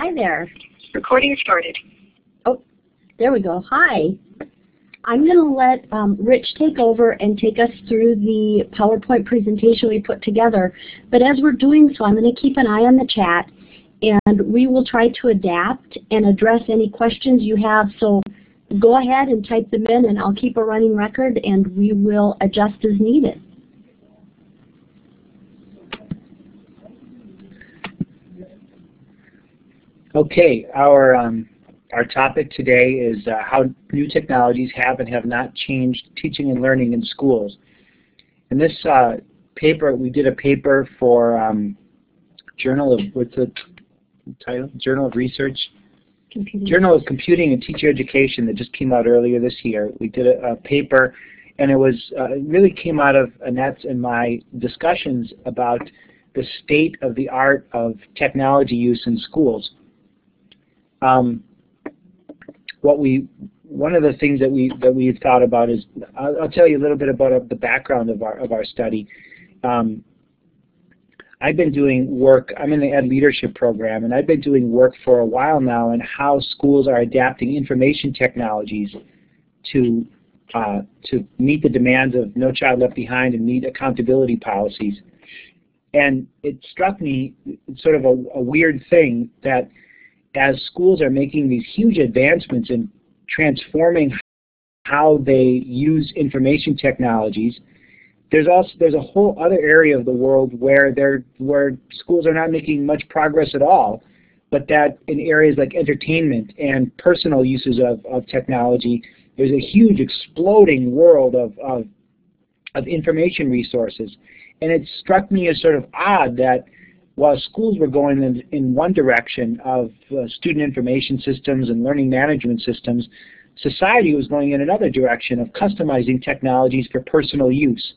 Hi there. Recording started. Oh, there we go. Hi. I'm going to let um, Rich take over and take us through the PowerPoint presentation we put together. But as we're doing so, I'm going to keep an eye on the chat and we will try to adapt and address any questions you have. So go ahead and type them in and I'll keep a running record and we will adjust as needed. Okay, our um, our topic today is uh, how new technologies have and have not changed teaching and learning in schools. In this uh, paper, we did a paper for um, Journal of what's the title? Journal of Research. Computing. Journal of Computing and Teacher Education that just came out earlier this year. We did a, a paper, and it was uh, it really came out of Annette's and my discussions about the state of the art of technology use in schools. Um, what we one of the things that we that we thought about is I'll, I'll tell you a little bit about uh, the background of our of our study. Um, I've been doing work. I'm in the Ed Leadership Program, and I've been doing work for a while now on how schools are adapting information technologies to uh, to meet the demands of No Child Left Behind and meet accountability policies. And it struck me sort of a, a weird thing that as schools are making these huge advancements in transforming how they use information technologies, there's also there's a whole other area of the world where they where schools are not making much progress at all, but that in areas like entertainment and personal uses of, of technology, there's a huge exploding world of, of of information resources. And it struck me as sort of odd that while schools were going in, in one direction of uh, student information systems and learning management systems, society was going in another direction of customizing technologies for personal use.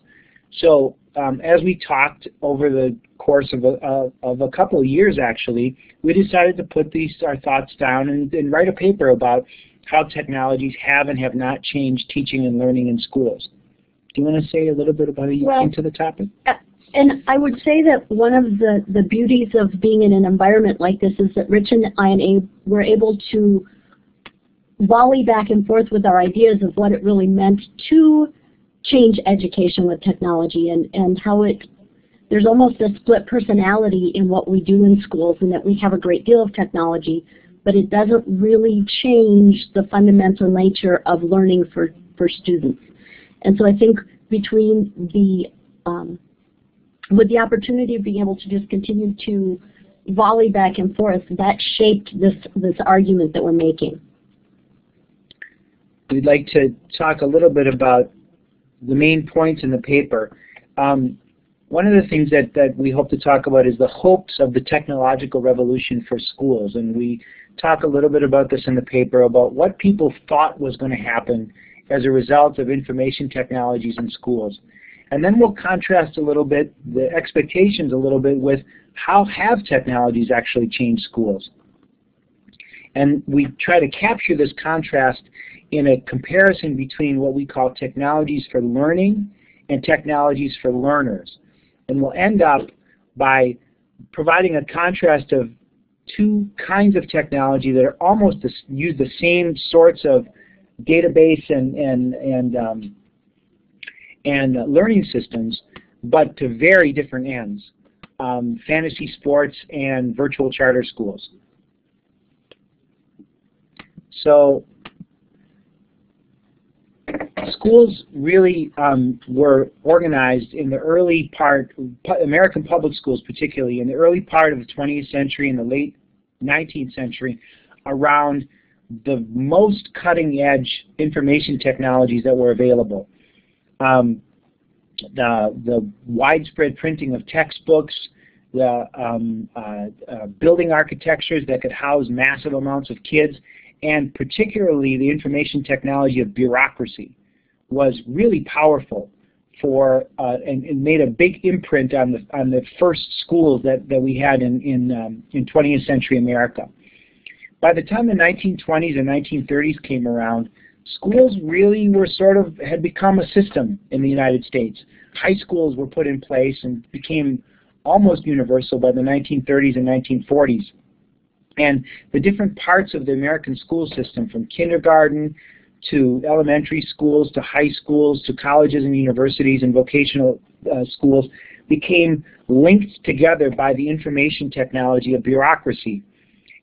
So um, as we talked over the course of a, uh, of a couple of years actually, we decided to put these our thoughts down and, and write a paper about how technologies have and have not changed teaching and learning in schools. Do you want to say a little bit about well, into the topic? And I would say that one of the, the beauties of being in an environment like this is that Rich and I and were able to volley back and forth with our ideas of what it really meant to change education with technology and, and how it there's almost a split personality in what we do in schools and that we have a great deal of technology, but it doesn't really change the fundamental nature of learning for, for students. And so I think between the um, with the opportunity of being able to just continue to volley back and forth, that shaped this, this argument that we're making. We'd like to talk a little bit about the main points in the paper. Um, one of the things that, that we hope to talk about is the hopes of the technological revolution for schools. And we talk a little bit about this in the paper about what people thought was going to happen as a result of information technologies in schools. And then we'll contrast a little bit the expectations a little bit with how have technologies actually changed schools. And we try to capture this contrast in a comparison between what we call technologies for learning and technologies for learners. And we'll end up by providing a contrast of two kinds of technology that are almost use the same sorts of database and, and, and um, and uh, learning systems, but to very different ends. Um, fantasy sports and virtual charter schools. So schools really um, were organized in the early part, American public schools particularly, in the early part of the 20th century and the late 19th century around the most cutting edge information technologies that were available um, the, the widespread printing of textbooks, the um, uh, uh, building architectures that could house massive amounts of kids, and particularly the information technology of bureaucracy was really powerful for uh, and, and, made a big imprint on the on the first schools that, that we had in in, um, in 20th century America. By the time the 1920s and 1930s came around, schools really were sort of had become a system in the United States. High schools were put in place and became almost universal by the 1930s and 1940s. And the different parts of the American school system, from kindergarten to elementary schools to high schools to colleges and universities and vocational uh, schools, became linked together by the information technology of bureaucracy.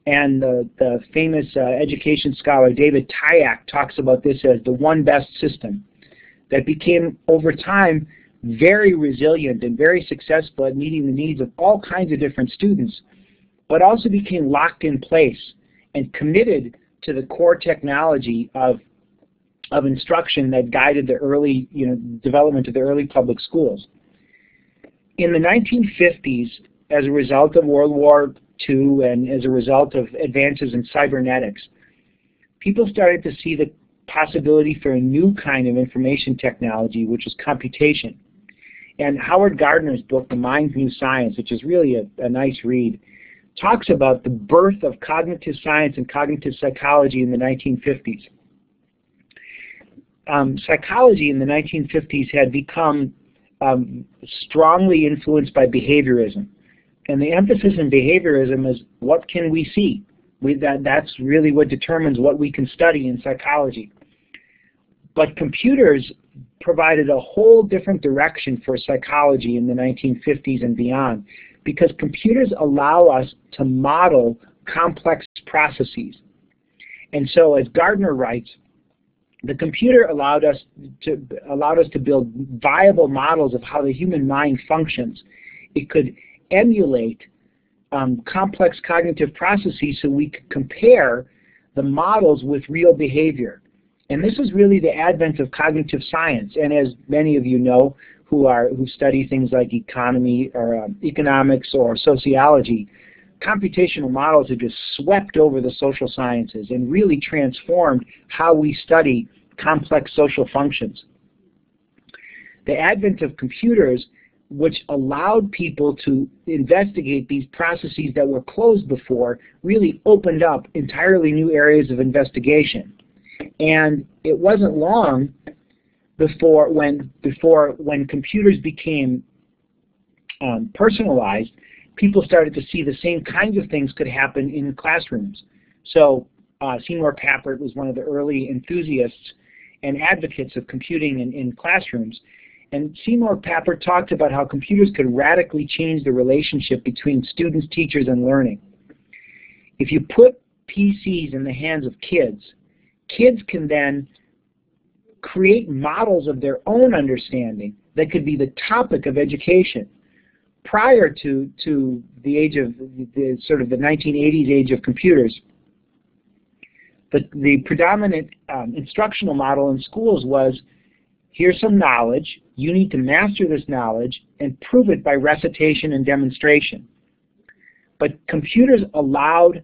And the, the famous uh, education scholar David Tyack talks about this as the one best system that became, over time, very resilient and very successful at meeting the needs of all kinds of different students, but also became locked in place and committed to the core technology of, of instruction that guided the early you know, development of the early public schools. In the 1950s, as a result of World War II and as a result of advances in cybernetics, people started to see the possibility for a new kind of information technology, which is computation. And Howard Gardner's book, The Mind's New Science, which is really a, a nice read, talks about the birth of cognitive science and cognitive psychology in the 1950s. Um, psychology in the 1950s had become um, strongly influenced by behaviorism. And the emphasis in behaviorism is what can we see? We, that, that's really what determines what we can study in psychology. But computers provided a whole different direction for psychology in the 1950s and beyond because computers allow us to model complex processes. And so as Gardner writes, the computer allowed us to allowed us to build viable models of how the human mind functions. It could emulate um, complex cognitive processes so we could compare the models with real behavior. And this is really the advent of cognitive science. And as many of you know who are who study things like economy or um, economics or sociology, computational models have just swept over the social sciences and really transformed how we study complex social functions. The advent of computers which allowed people to investigate these processes that were closed before really opened up entirely new areas of investigation. And it wasn't long before when before when computers became um, personalized, people started to see the same kinds of things could happen in classrooms. So uh, Seymour Papert was one of the early enthusiasts and advocates of computing in, in classrooms. And Seymour Papert talked about how computers could radically change the relationship between students, teachers, and learning. If you put PCs in the hands of kids, kids can then create models of their own understanding that could be the topic of education. Prior to, to the age of the sort of the 1980s age of computers, the, the predominant um, instructional model in schools was here's some knowledge, you need to master this knowledge and prove it by recitation and demonstration. But computers allowed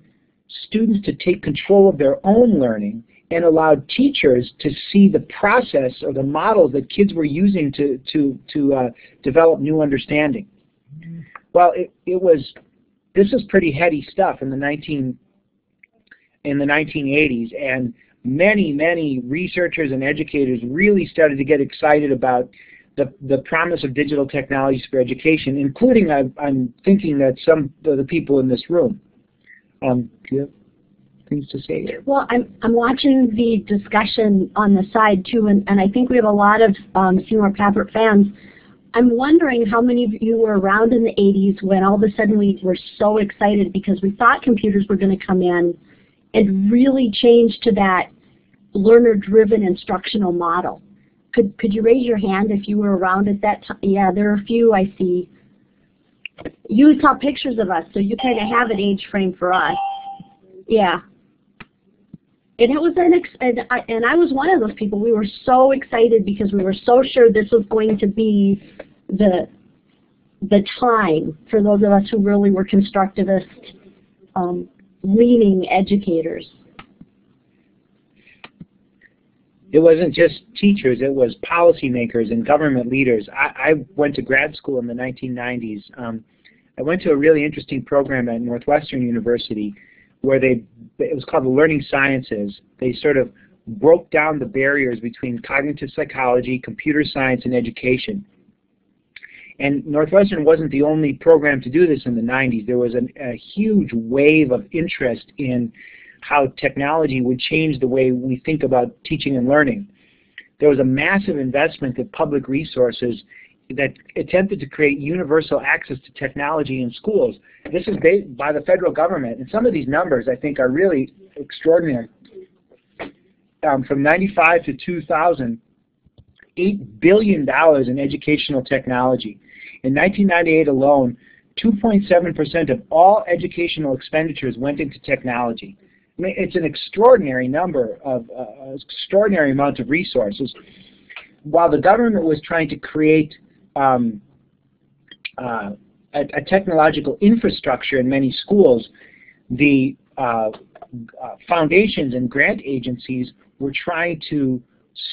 students to take control of their own learning and allowed teachers to see the process or the models that kids were using to, to, to uh, develop new understanding. Well, it, it was, this is pretty heady stuff in the 19, in the 1980s, and many, many researchers and educators really started to get excited about the, the promise of digital technologies for education, including, I, am thinking that some of the people in this room. Um, things to say here. Well, I'm, I'm watching the discussion on the side too, and, and I think we have a lot of um, Seymour Papert fans. I'm wondering how many of you were around in the 80s when all of a sudden we were so excited because we thought computers were going to come in and really change to that learner-driven instructional model. Could, could you raise your hand if you were around at that time? Yeah, there are a few I see. You saw pictures of us, so you kind of have an age frame for us. Yeah. And it was an ex and I, and I was one of those people. We were so excited because we were so sure this was going to be the the time for those of us who really were constructivist um, leaning educators. It wasn't just teachers, it was policymakers and government leaders. I, I went to grad school in the 1990s. Um, I went to a really interesting program at Northwestern University where they, it was called the Learning Sciences. They sort of broke down the barriers between cognitive psychology, computer science, and education. And Northwestern wasn't the only program to do this in the 90s. There was an, a huge wave of interest in how technology would change the way we think about teaching and learning. There was a massive investment of public resources that attempted to create universal access to technology in schools. This is based by the federal government, and some of these numbers I think are really extraordinary. Um, from 95 to 2000, $8 billion in educational technology. In 1998 alone, 2.7% of all educational expenditures went into technology. I mean, it's an extraordinary number of, uh, extraordinary amount of resources. While the government was trying to create um, uh, a, a, technological infrastructure in many schools, the uh, uh, foundations and grant agencies were trying to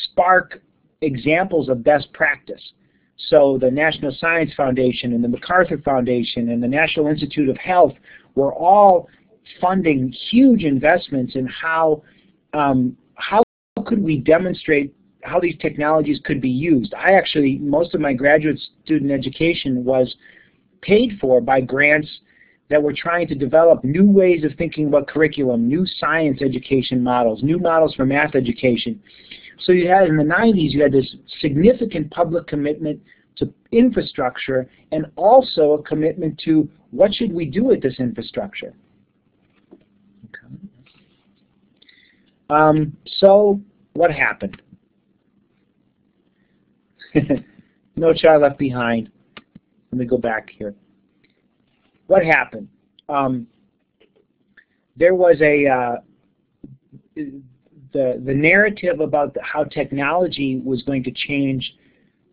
spark examples of best practice. So the National Science Foundation and the MacArthur Foundation and the National Institute of Health were all funding huge investments in how um, how could we demonstrate how these technologies could be used. I actually, most of my graduate student education was paid for by grants that were trying to develop new ways of thinking about curriculum, new science education models, new models for math education. So you had in the 90s, you had this significant public commitment to infrastructure and also a commitment to what should we do with this infrastructure. Okay. Um, so what happened? no child left behind. Let me go back here. What happened? Um, there was a uh, the the narrative about the, how technology was going to change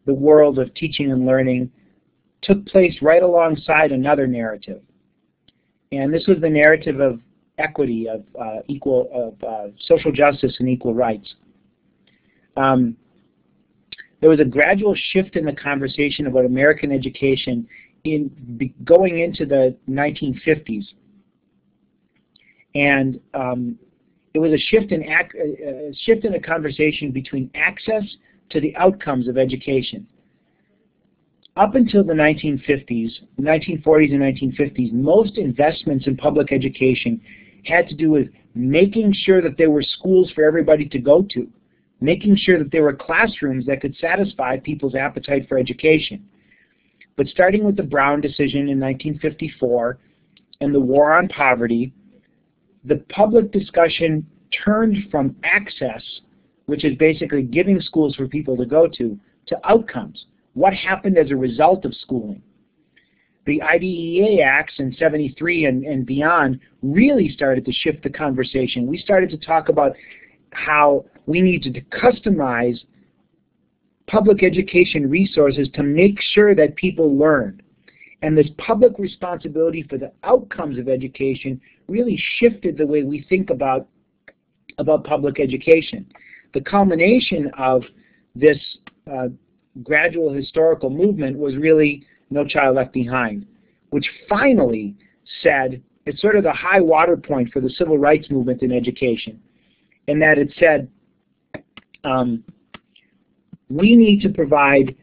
the world of teaching and learning took place right alongside another narrative, and this was the narrative of equity, of uh, equal, of uh, social justice and equal rights. Um, there was a gradual shift in the conversation about American education in going into the 1950s. And um, it was a shift in a uh, uh, shift in the conversation between access to the outcomes of education. Up until the 1950s, 1940s and 1950s, most investments in public education had to do with making sure that there were schools for everybody to go to making sure that there were classrooms that could satisfy people's appetite for education. But starting with the Brown decision in 1954 and the war on poverty, the public discussion turned from access, which is basically giving schools for people to go to, to outcomes. What happened as a result of schooling? The IDEA Acts in 73 and, and beyond really started to shift the conversation. We started to talk about how we needed to customize public education resources to make sure that people learn. And this public responsibility for the outcomes of education really shifted the way we think about, about public education. The culmination of this uh, gradual historical movement was really No Child Left Behind, which finally said, it's sort of the high water point for the civil rights movement in education in that it said um, we need to provide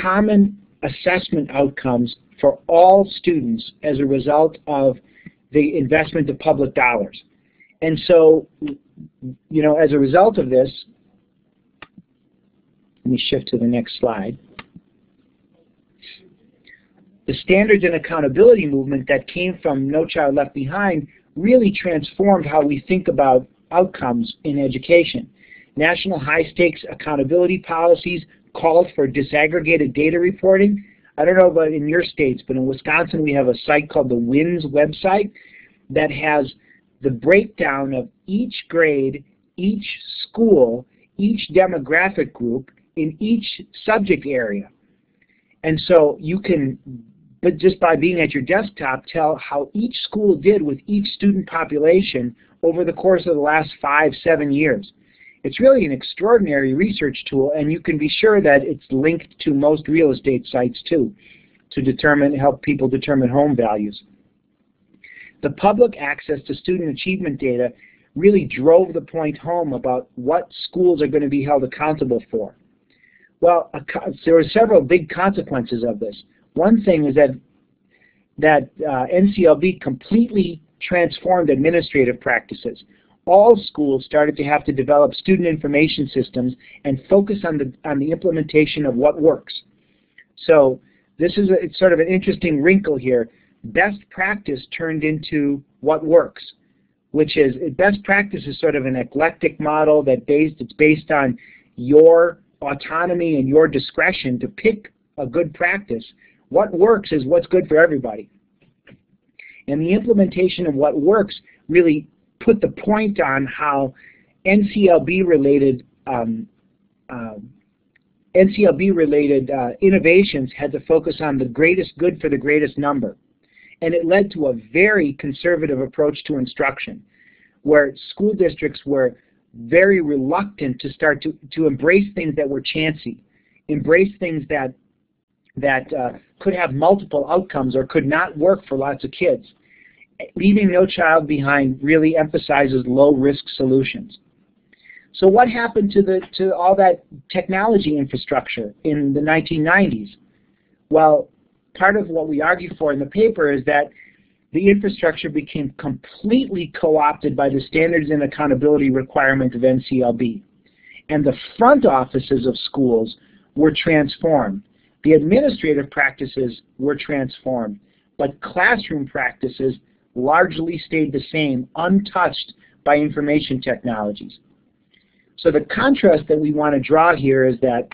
common assessment outcomes for all students as a result of the investment of public dollars. And so, you know, as a result of this, let me shift to the next slide. The standards and accountability movement that came from No Child Left Behind really transformed how we think about outcomes in education. National high-stakes accountability policies called for disaggregated data reporting. I don't know about in your states, but in Wisconsin we have a site called the WINS website that has the breakdown of each grade, each school, each demographic group in each subject area. And so you can, but just by being at your desktop, tell how each school did with each student population over the course of the last five, seven years. It's really an extraordinary research tool, and you can be sure that it's linked to most real estate sites too, to determine, help people determine home values. The public access to student achievement data really drove the point home about what schools are going to be held accountable for. Well, there were several big consequences of this. One thing is that that uh, NCLB completely transformed administrative practices. All schools started to have to develop student information systems and focus on the on the implementation of what works. So this is a, it's sort of an interesting wrinkle here. Best practice turned into what works, which is best practice is sort of an eclectic model that based it's based on your autonomy and your discretion to pick a good practice. What works is what's good for everybody. And the implementation of what works really put the point on how NCLB related um, um, NCLB related uh, innovations had to focus on the greatest good for the greatest number. And it led to a very conservative approach to instruction, where school districts were very reluctant to start to, to embrace things that were chancy, embrace things that that uh, could have multiple outcomes or could not work for lots of kids. Leaving No Child Behind really emphasizes low-risk solutions. So what happened to the to all that technology infrastructure in the 1990s? Well, part of what we argue for in the paper is that the infrastructure became completely co-opted by the standards and accountability requirement of NCLB. And the front offices of schools were transformed. The administrative practices were transformed, but classroom practices largely stayed the same, untouched by information technologies. So the contrast that we want to draw here is that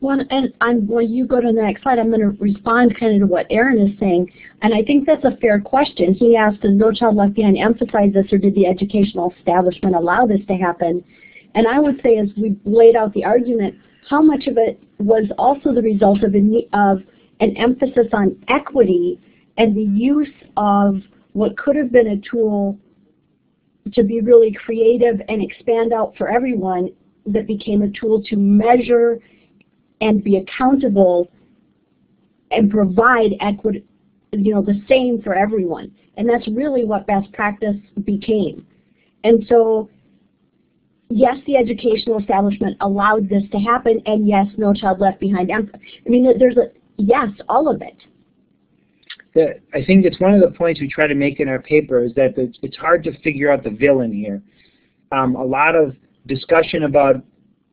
Well, and I'm, when you go to the next slide, I'm going to respond kind of to what Aaron is saying, and I think that's a fair question. He asked, does No Child Left Behind emphasize this, or did the educational establishment allow this to happen? And I would say, as we laid out the argument, how much of it was also the result of, a, of an emphasis on equity and the use of what could have been a tool to be really creative and expand out for everyone that became a tool to measure and be accountable and provide equity, you know, the same for everyone. And that's really what best practice became. And so, yes, the educational establishment allowed this to happen, and yes, No Child Left Behind. I mean, there's a, yes, all of it. I think it's one of the points we try to make in our paper is that it's, it's hard to figure out the villain here. Um, a lot of discussion about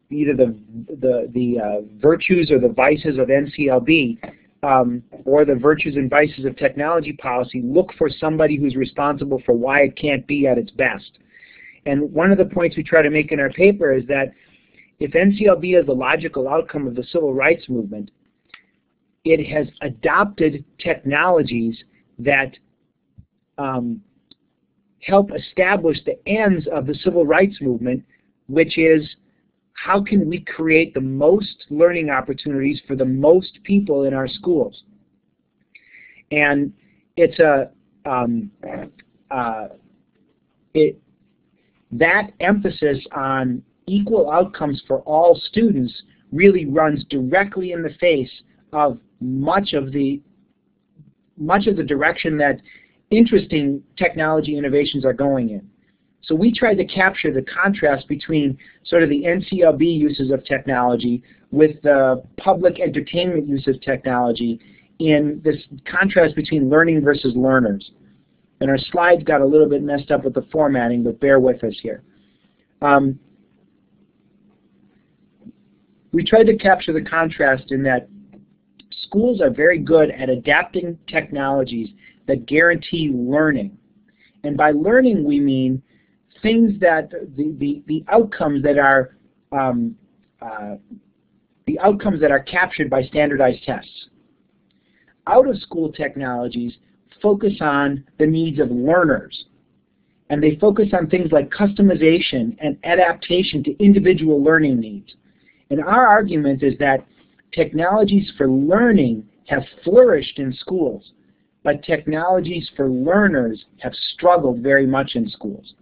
either the the the uh, virtues or the vices of NCLB um, or the virtues and vices of technology policy look for somebody who's responsible for why it can't be at its best. And one of the points we try to make in our paper is that if NCLB is the logical outcome of the civil rights movement, it has adopted technologies that um, help establish the ends of the civil rights movement, which is how can we create the most learning opportunities for the most people in our schools? And it's a um, uh, it that emphasis on equal outcomes for all students really runs directly in the face of much of the much of the direction that interesting technology innovations are going in. So we tried to capture the contrast between sort of the NCLB uses of technology with the public entertainment use of technology in this contrast between learning versus learners. And our slides got a little bit messed up with the formatting, but bear with us here. Um, we tried to capture the contrast in that schools are very good at adapting technologies that guarantee learning. And by learning, we mean things that the, the, the outcomes that are um, uh, the outcomes that are captured by standardized tests. Out of school technologies focus on the needs of learners and they focus on things like customization and adaptation to individual learning needs. And our argument is that technologies for learning have flourished in schools, but technologies for learners have struggled very much in schools.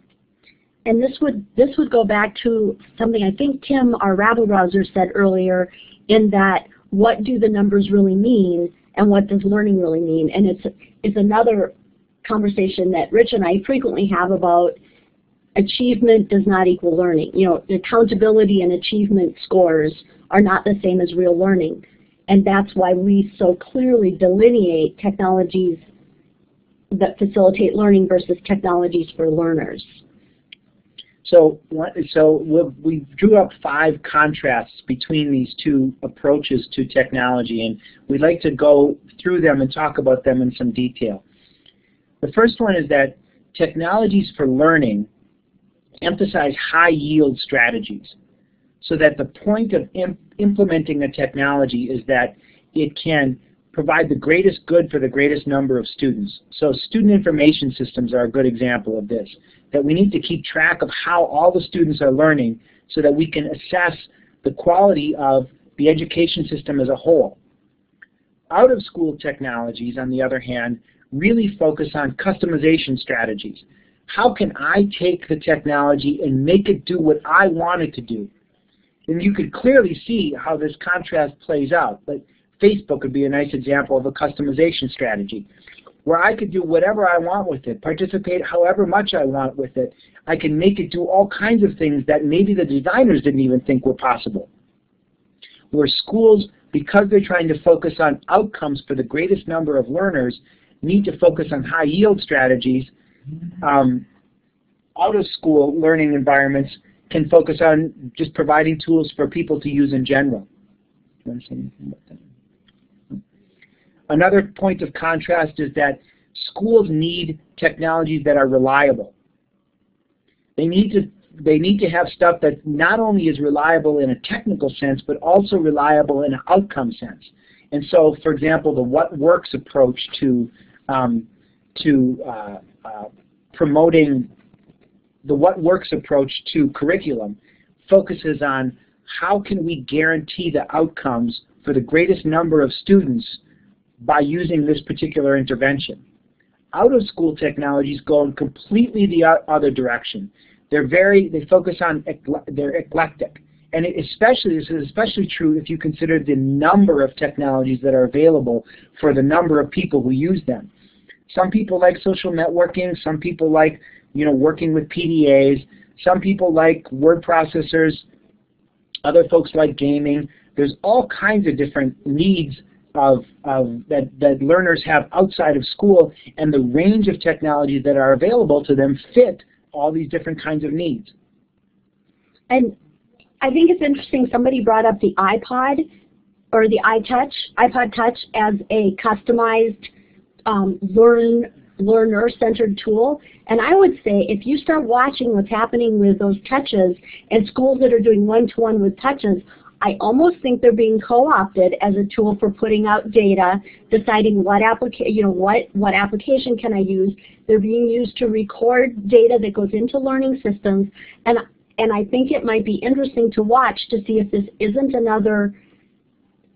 And this would this would go back to something I think Tim, our rabble rouser, said earlier, in that what do the numbers really mean, and what does learning really mean? And it's it's another conversation that Rich and I frequently have about achievement does not equal learning. You know, accountability and achievement scores are not the same as real learning. And that's why we so clearly delineate technologies that facilitate learning versus technologies for learners. So, so we drew up five contrasts between these two approaches to technology, and we'd like to go through them and talk about them in some detail. The first one is that technologies for learning emphasize high-yield strategies, so that the point of imp implementing a technology is that it can provide the greatest good for the greatest number of students. So student information systems are a good example of this, that we need to keep track of how all the students are learning so that we can assess the quality of the education system as a whole. Out-of-school technologies, on the other hand, really focus on customization strategies. How can I take the technology and make it do what I want it to do? And you could clearly see how this contrast plays out. But Facebook would be a nice example of a customization strategy where I could do whatever I want with it, participate however much I want with it. I can make it do all kinds of things that maybe the designers didn't even think were possible. Where schools, because they're trying to focus on outcomes for the greatest number of learners, need to focus on high yield strategies. Um, out of school learning environments can focus on just providing tools for people to use in general. Another point of contrast is that schools need technologies that are reliable. They need to they need to have stuff that not only is reliable in a technical sense, but also reliable in an outcome sense. And so, for example, the what works approach to um, to uh, uh, promoting the what works approach to curriculum focuses on how can we guarantee the outcomes for the greatest number of students by using this particular intervention. Out-of-school technologies go in completely the other direction. They're very, they focus on, they're eclectic. And especially, this is especially true if you consider the number of technologies that are available for the number of people who use them. Some people like social networking, some people like, you know, working with PDAs, some people like word processors, other folks like gaming. There's all kinds of different needs of, of that, that learners have outside of school and the range of technologies that are available to them fit all these different kinds of needs. And I think it's interesting, somebody brought up the iPod or the iTouch, iPod Touch as a customized um, learn learner-centered tool. And I would say if you start watching what's happening with those touches and schools that are doing one-to-one -one with touches, I almost think they're being co-opted as a tool for putting out data, deciding what application, you know, what, what application can I use. They're being used to record data that goes into learning systems. And, and I think it might be interesting to watch to see if this isn't another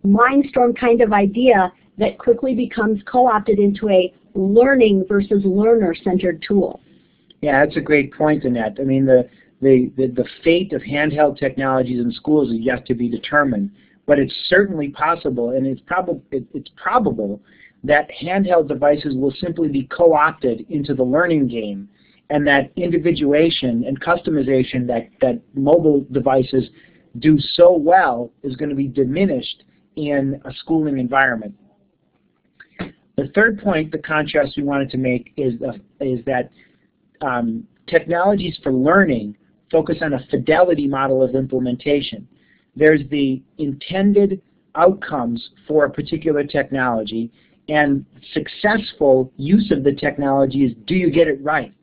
mindstorm kind of idea that quickly becomes co-opted into a learning versus learner-centered tool. Yeah, that's a great point, Annette. I mean, the, the, the, the fate of handheld technologies in schools is yet to be determined, but it's certainly possible, and it's, prob it, it's probable that handheld devices will simply be co-opted into the learning game, and that individuation and customization that, that mobile devices do so well is going to be diminished in a schooling environment. The third point, the contrast we wanted to make is, is that um, technologies for learning focus on a fidelity model of implementation. There's the intended outcomes for a particular technology, and successful use of the technology is do you get it right?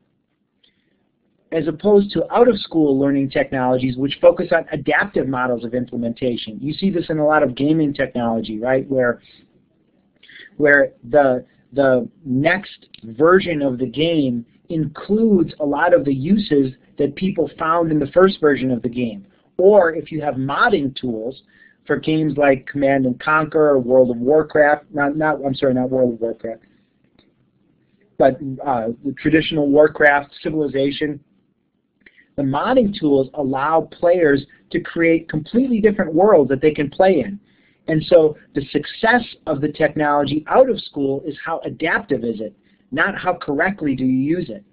As opposed to out-of-school learning technologies which focus on adaptive models of implementation. You see this in a lot of gaming technology, right, where, where the, the next version of the game includes a lot of the uses that people found in the first version of the game. Or if you have modding tools for games like Command and Conquer or World of Warcraft, not, not I'm sorry, not World of Warcraft, but uh, the traditional Warcraft civilization, the modding tools allow players to create completely different worlds that they can play in. And so the success of the technology out of school is how adaptive is it, not how correctly do you use it.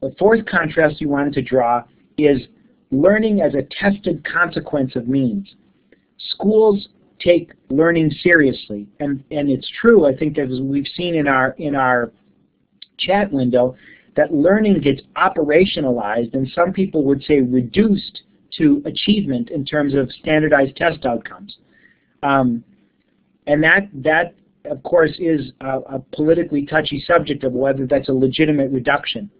The fourth contrast you wanted to draw is learning as a tested consequence of means. Schools take learning seriously, and, and it's true, I think, as we've seen in our, in our chat window, that learning gets operationalized, and some people would say reduced to achievement in terms of standardized test outcomes. Um, and that, that, of course, is a, a, politically touchy subject of whether that's a legitimate reduction.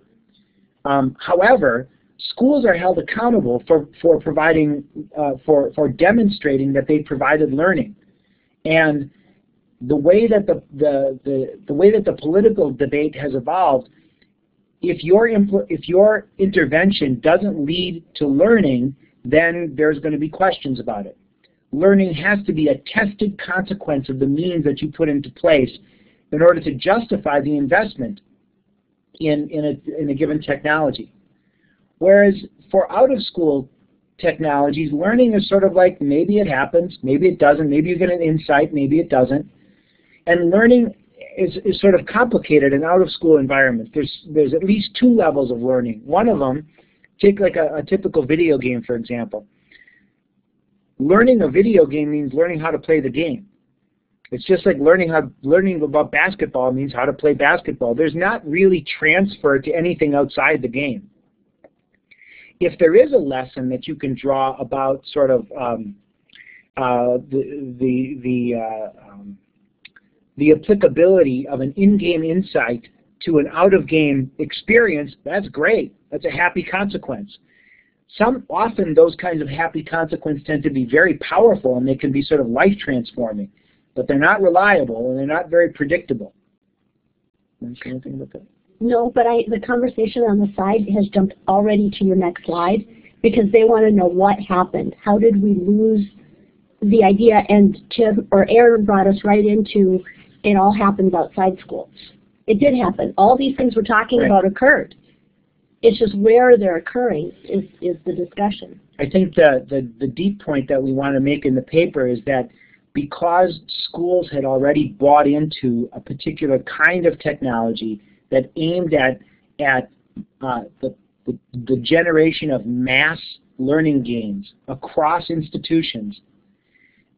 Um, however, schools are held accountable for, for providing, uh, for, for demonstrating that they provided learning. And the way that the, the, the, the way that the political debate has evolved, if your, if your intervention doesn't lead to learning, then there's going to be questions about it. Learning has to be a tested consequence of the means that you put into place in order to justify the investment in, in, a, in a given technology. Whereas for out-of-school technologies, learning is sort of like maybe it happens, maybe it doesn't, maybe you get an insight, maybe it doesn't. And learning is, is sort of complicated in out-of-school environments. There's, there's at least two levels of learning. One of them, take like a, a typical video game, for example. Learning a video game means learning how to play the game. It's just like learning how learning about basketball means how to play basketball. There's not really transfer to anything outside the game. If there is a lesson that you can draw about sort of um, uh, the the the uh, um, the applicability of an in-game insight to an out-of-game experience, that's great. That's a happy consequence. Some often those kinds of happy consequences tend to be very powerful and they can be sort of life transforming but they're not reliable and they're not very predictable. Anything about that? No, but I, the conversation on the side has jumped already to your next slide because they want to know what happened. How did we lose the idea? And Tim or Aaron brought us right into it all happens outside schools. It did happen. All these things we're talking right. about occurred. It's just where they're occurring is, is the discussion. I think the, the, the deep point that we want to make in the paper is that because schools had already bought into a particular kind of technology that aimed at, at uh, the, the, the generation of mass learning gains across institutions,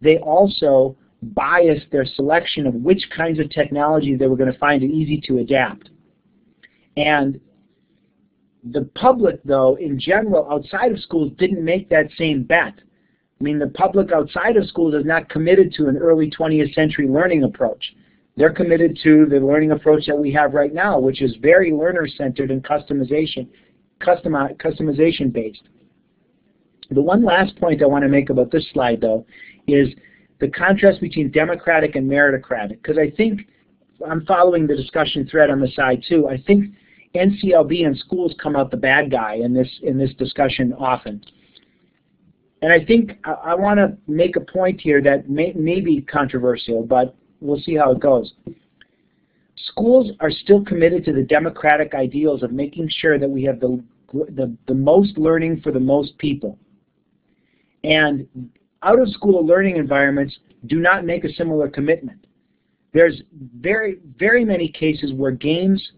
they also biased their selection of which kinds of technology they were going to find it easy to adapt. And the public, though, in general, outside of schools, didn't make that same bet. I mean, the public outside of schools is not committed to an early 20th century learning approach. They're committed to the learning approach that we have right now, which is very learner-centered and customization, customi customization-based. The one last point I want to make about this slide, though, is the contrast between democratic and meritocratic, because I think I'm following the discussion thread on the side too. I think NCLB and schools come out the bad guy in this in this discussion often. And I think I, I want to make a point here that may, may be controversial, but we'll see how it goes. Schools are still committed to the democratic ideals of making sure that we have the, the, the most learning for the most people. And out-of-school learning environments do not make a similar commitment. There's very, very many cases where games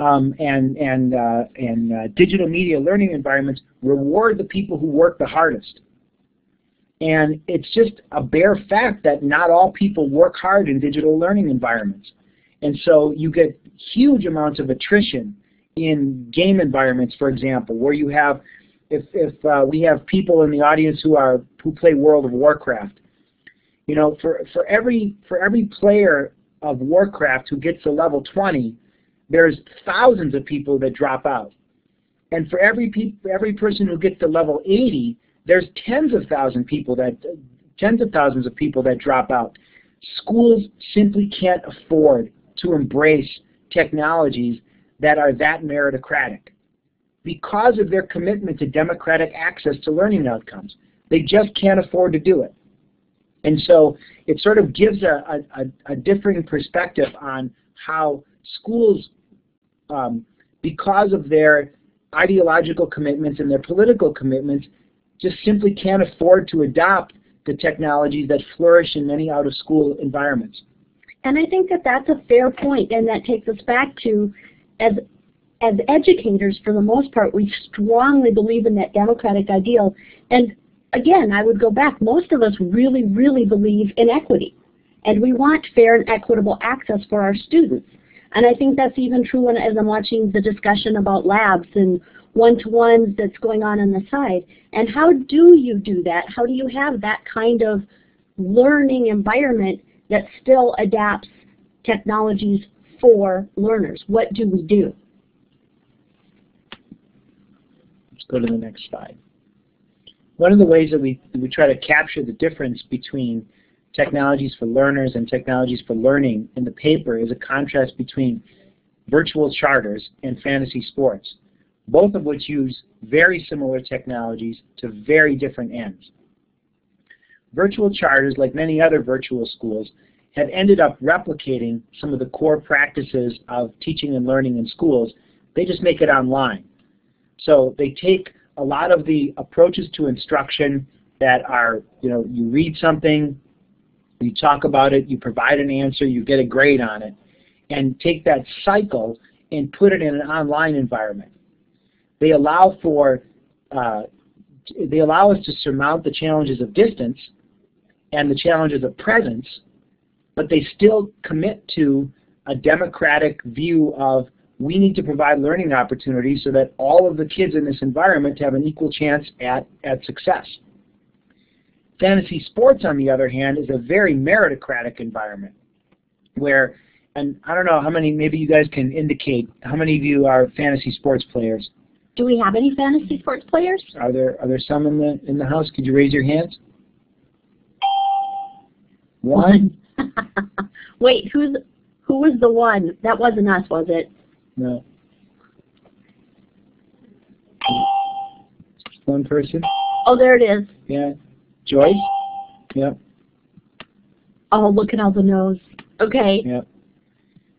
um, and, and, uh, and uh, digital media learning environments reward the people who work the hardest. And it's just a bare fact that not all people work hard in digital learning environments. And so you get huge amounts of attrition in game environments, for example, where you have, if, if uh, we have people in the audience who are who play World of Warcraft, you know, for, for every for every player of Warcraft who gets to level 20, there's thousands of people that drop out. And for every pe every person who gets to level 80, there's tens of thousands people that tens of thousands of people that drop out. Schools simply can't afford to embrace technologies that are that meritocratic because of their commitment to democratic access to learning outcomes. They just can't afford to do it. And so it sort of gives a, a, a differing perspective on how schools, um, because of their ideological commitments and their political commitments, just simply can't afford to adopt the technologies that flourish in many out-of-school environments. And I think that that's a fair point, and that takes us back to, as as educators, for the most part, we strongly believe in that democratic ideal. And again, I would go back, most of us really, really believe in equity. And we want fair and equitable access for our students. And I think that's even true when, as I'm watching the discussion about labs and one-to-ones that's going on on the side. And how do you do that? How do you have that kind of learning environment that still adapts technologies for learners? What do we do? Go to the next slide. One of the ways that we, we try to capture the difference between technologies for learners and technologies for learning in the paper is a contrast between virtual charters and fantasy sports, both of which use very similar technologies to very different ends. Virtual charters, like many other virtual schools, have ended up replicating some of the core practices of teaching and learning in schools. They just make it online. So they take a lot of the approaches to instruction that are, you know, you read something, you talk about it, you provide an answer, you get a grade on it, and take that cycle and put it in an online environment. They allow for, uh, they allow us to surmount the challenges of distance and the challenges of presence, but they still commit to a democratic view of we need to provide learning opportunities so that all of the kids in this environment have an equal chance at, at success. Fantasy sports, on the other hand, is a very meritocratic environment where, and I don't know how many, maybe you guys can indicate how many of you are fantasy sports players. Do we have any fantasy sports players? Are there are there some in the in the house? Could you raise your hands? One? Wait, who's who was the one? That wasn't us, was it? No. One person? Oh, there it is. Yeah. Joyce? Yep. Oh, look at all the no's. Okay. Yep.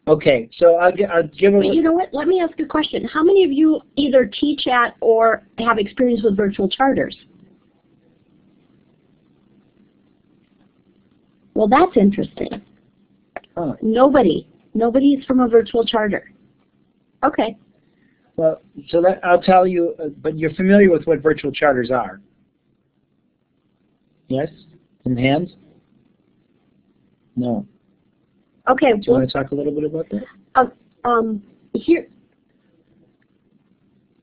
Okay, so I'll, gi- I'll give a But you know what? Let me ask a question. How many of you either teach at or have experience with virtual charters? Well, that's interesting. oh, Nobody. Nobody's from a virtual charter. Okay. well, so that, I'll tell you, uh, but you're familiar with what virtual charters are? Yes? In hands? No. Okay. Do you Well, want to talk a little bit about that? uh, um, here,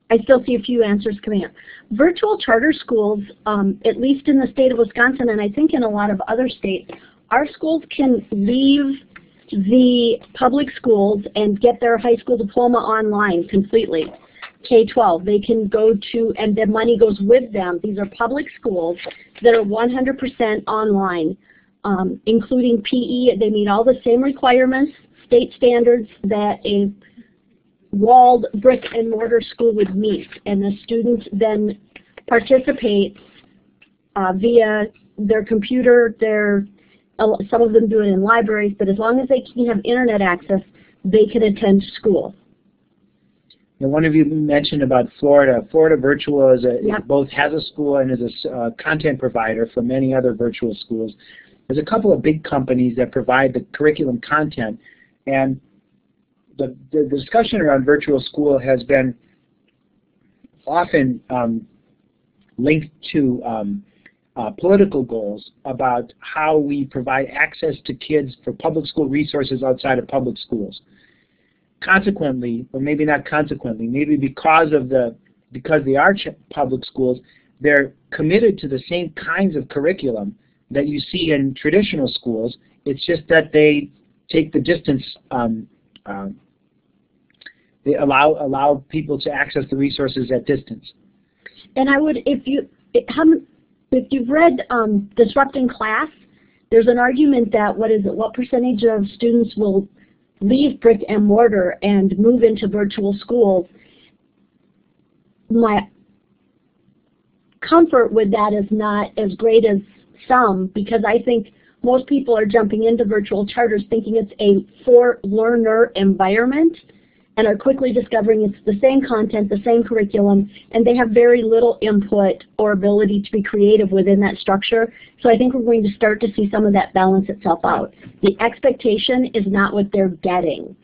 I still see a few answers coming up. Virtual charter schools, um, at least in the state of Wisconsin, and I think in a lot of other states, our schools can leave the public schools and get their high school diploma online completely. K-12, they can go to, and the money goes with them. These are public schools that are 100% online, um, including PE. They meet all the same requirements, state standards that a walled brick and mortar school would meet. And the students then participate uh, via their computer, their, some of them do it in libraries, but as long as they can have internet access, they can attend school. And one of you mentioned about Florida. Florida Virtual is a, Yep. both has a school and is a uh, content provider for many other virtual schools. There's a couple of big companies that provide the curriculum content, and the, the discussion around virtual school has been often um, linked to um, uh, political goals about how we provide access to kids for public school resources outside of public schools consequently, or maybe not consequently, maybe because of the because they are public schools, they're committed to the same kinds of curriculum that you see in traditional schools. It's just that they take the distance. Um, um, they allow allow people to access the resources at distance. And I would, if you, it- how if you've read um, Disrupting Class, there's an argument that what is it, what percentage of students will leave brick and mortar and move into virtual schools? My comfort with that is not as great as some because I think most people are jumping into virtual charters thinking it's a for learner environment and are quickly discovering it's the same content, the same curriculum, and they have very little input or ability to be creative within that structure. So I think we're going to start to see some of that balance itself out. The expectation is not what they're getting.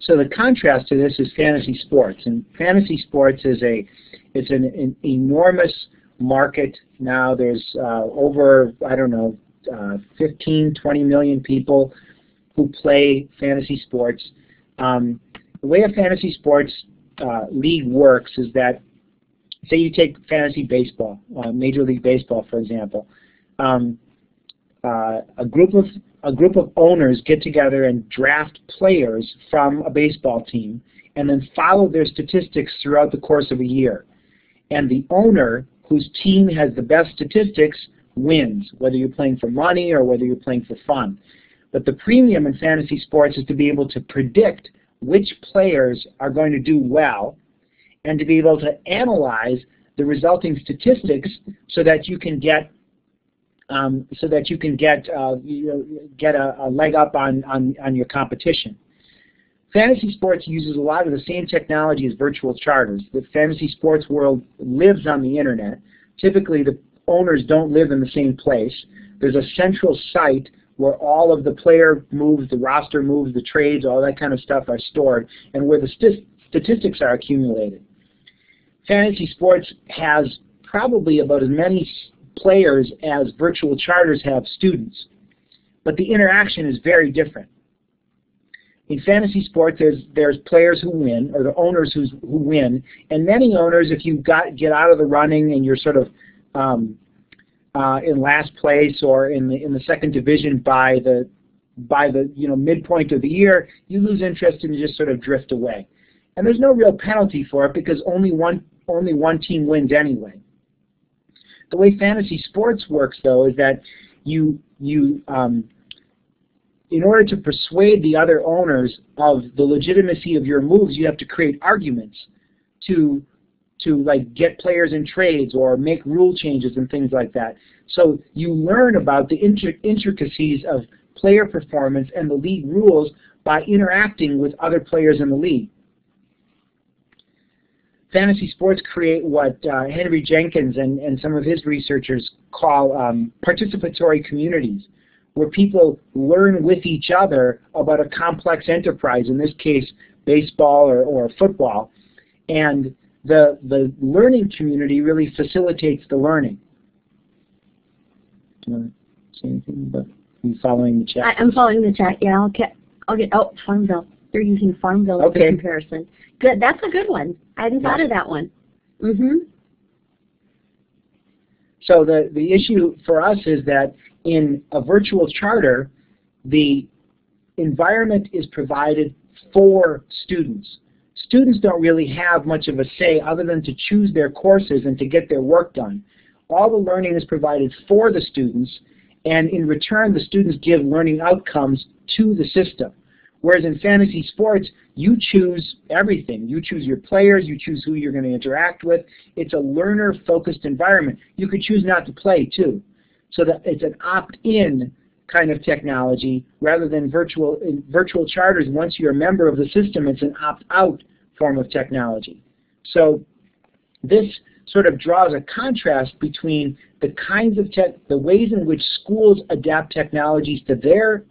So the contrast to this is fantasy sports, and fantasy sports is a it's an, an enormous market now. There's uh, over I don't know uh, 15, 20 million people who play fantasy sports. Um, the way a fantasy sports uh, league works is that, say you take fantasy baseball, uh, Major League Baseball, for example. Um, uh, a group of a group of owners get together and draft players from a baseball team, and then follow their statistics throughout the course of a year. And the owner whose team has the best statistics wins, whether you're playing for money or whether you're playing for fun. But the premium in fantasy sports is to be able to predict which players are going to do well and to be able to analyze the resulting statistics so that you can get um, so that you can get uh, you know, get a, a, leg up on, on, on your competition. Fantasy sports uses a lot of the same technology as virtual charters. The fantasy sports world lives on the internet. Typically, the owners don't live in the same place. There's a central site where all of the player moves, the roster moves, the trades, all that kind of stuff are stored, and where the st statistics are accumulated. Fantasy sports has probably about as many players as virtual charters have students, but the interaction is very different. In fantasy sports, there's there's players who win, or the owners who win, and many owners, if you got get out of the running and you're sort of um, in last place or in the in the second division by the by the you know midpoint of the year, you lose interest and you just sort of drift away. And there's no real penalty for it because only one only one team wins anyway. The way fantasy sports works though is that you you um, in order to persuade the other owners of the legitimacy of your moves, you have to create arguments to to like get players in trades or make rule changes and things like that. So you learn about the intricacies of player performance and the league rules by interacting with other players in the league. Fantasy sports create what uh, Henry Jenkins and, and some of his researchers call um, participatory communities, where people learn with each other about a complex enterprise, in this case baseball or, or football, and the, the learning community really facilitates the learning. Do you want to say anything about you following the chat? I, am following the chat, yeah. I'll get, I'll get, oh, Farmville. They're using Farmville as okay. a comparison. Good, that's a good one. I hadn't yeah. thought of that one. Mm-hmm. So the, the issue for us is that in a virtual charter, the environment is provided for students students don't really have much of a say other than to choose their courses and to get their work done. All the learning is provided for the students, and in return, the students give learning outcomes to the system. Whereas in fantasy sports, you choose everything. You choose your players, you choose who you're going to interact with. It's a learner-focused environment. You could choose not to play, too. So that it's an opt-in kind of technology rather than virtual in virtual charters. Once you're a member of the system, it's an opt-out form of technology. So this sort of draws a contrast between the kinds of tech, the ways in which schools adapt technologies to their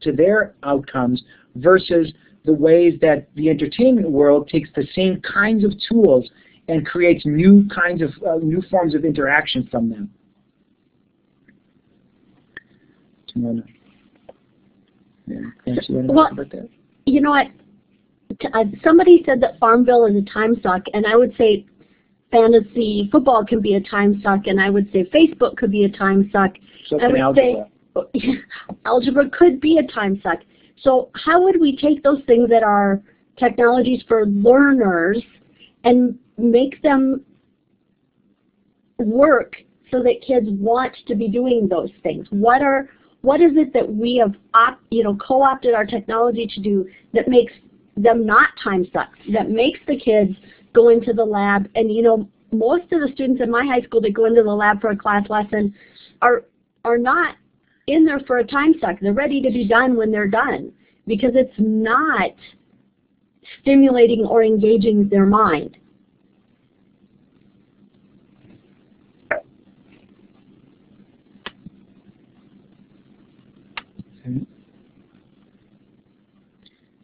to their outcomes versus the ways that the entertainment world takes the same kinds of tools and creates new kinds of uh, new forms of interaction from them. You want to answer well, about that? You know what? Uh, somebody said that Farmville is a time suck, and I would say fantasy football can be a time suck, and I would say Facebook could be a time suck. So I would algebra. say algebra could be a time suck. So how would we take those things that are technologies for learners and make them work so that kids want to be doing those things? What are what is it that we have op, you know co-opted our technology to do that makes them not time sucks, that makes the kids go into the lab. And you know, most of the students in my high school that go into the lab for a class lesson are are not in there for a time suck. They're ready to be done when they're done because it's not stimulating or engaging their mind.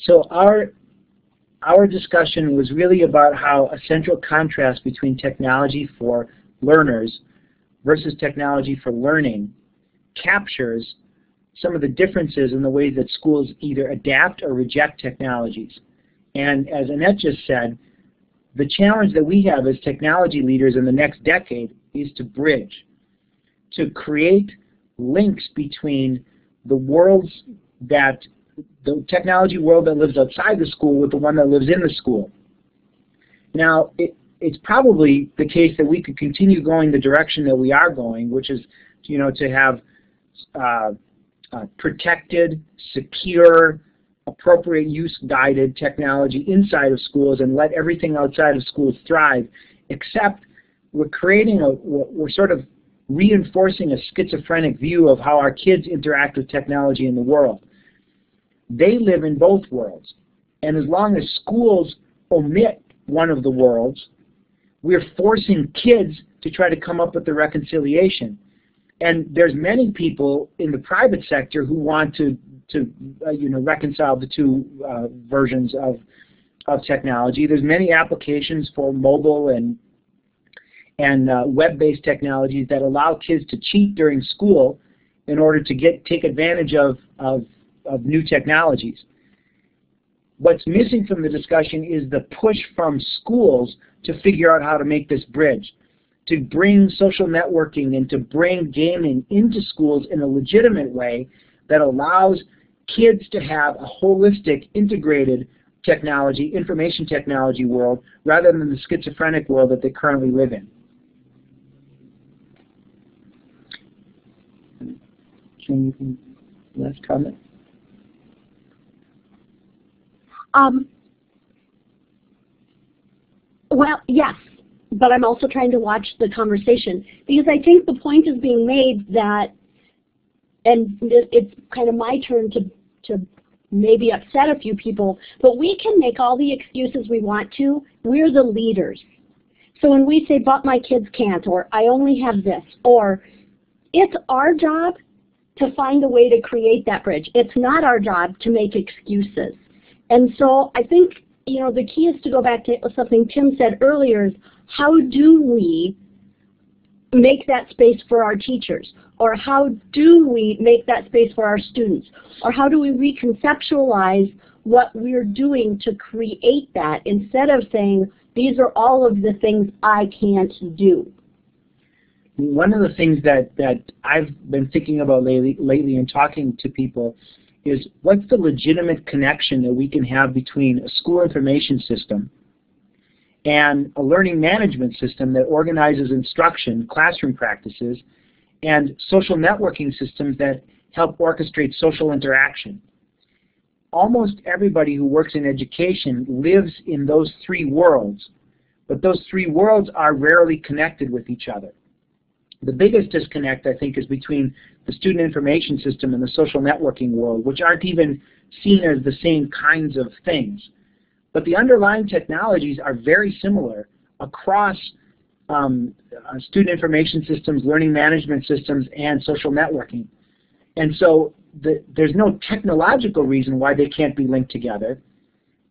So our our discussion was really about how a central contrast between technology for learners versus technology for learning captures some of the differences in the ways that schools either adapt or reject technologies. And as Annette just said, the challenge that we have as technology leaders in the next decade is to bridge, to create links between the worlds that, the technology world that lives outside the school with the one that lives in the school. Now, it, it's probably the case that we could continue going the direction that we are going, which is, you know, to have uh, uh, protected, secure, appropriate use guided technology inside of schools and let everything outside of schools thrive, except we're creating a, we're sort of reinforcing a schizophrenic view of how our kids interact with technology in the world. They live in both worlds. And as long as schools omit one of the worlds, we're forcing kids to try to come up with the reconciliation. And there's many people in the private sector who want to, to uh, you know, reconcile the two uh, versions of, of technology. There's many applications for mobile and and uh, web-based technologies that allow kids to cheat during school in order to get take advantage of, of, of new technologies. What's missing from the discussion is the push from schools to figure out how to make this bridge, to bring social networking and to bring gaming into schools in a legitimate way that allows kids to have a holistic, integrated technology, information technology world, rather than the schizophrenic world that they currently live in. Anything last comment? Um, well, yes, but I'm also trying to watch the conversation because I think the point is being made that, and it's kind of my turn to, to maybe upset a few people, but we can make all the excuses we want to. We're the leaders. So when we say, but my kids can't, or I only have this, or it's our job to find a way to create that bridge. It's not our job to make excuses. And so I think, you know, the key is to go back to something Tim said earlier, is how do we make that space for our teachers? Or how do we make that space for our students? Or how do we reconceptualize what we're doing to create that instead of saying, these are all of the things I can't do? one of the things that, that I've been thinking about lately, lately and talking to people is what's the legitimate connection that we can have between a school information system and a learning management system that organizes instruction, classroom practices, and social networking systems that help orchestrate social interaction. Almost everybody who works in education lives in those three worlds, but those three worlds are rarely connected with each other. The biggest disconnect, I think, is between the student information system and the social networking world, which aren't even seen as the same kinds of things. But the underlying technologies are very similar across um, uh, student information systems, learning management systems, and social networking. And so the, there's no technological reason why they can't be linked together.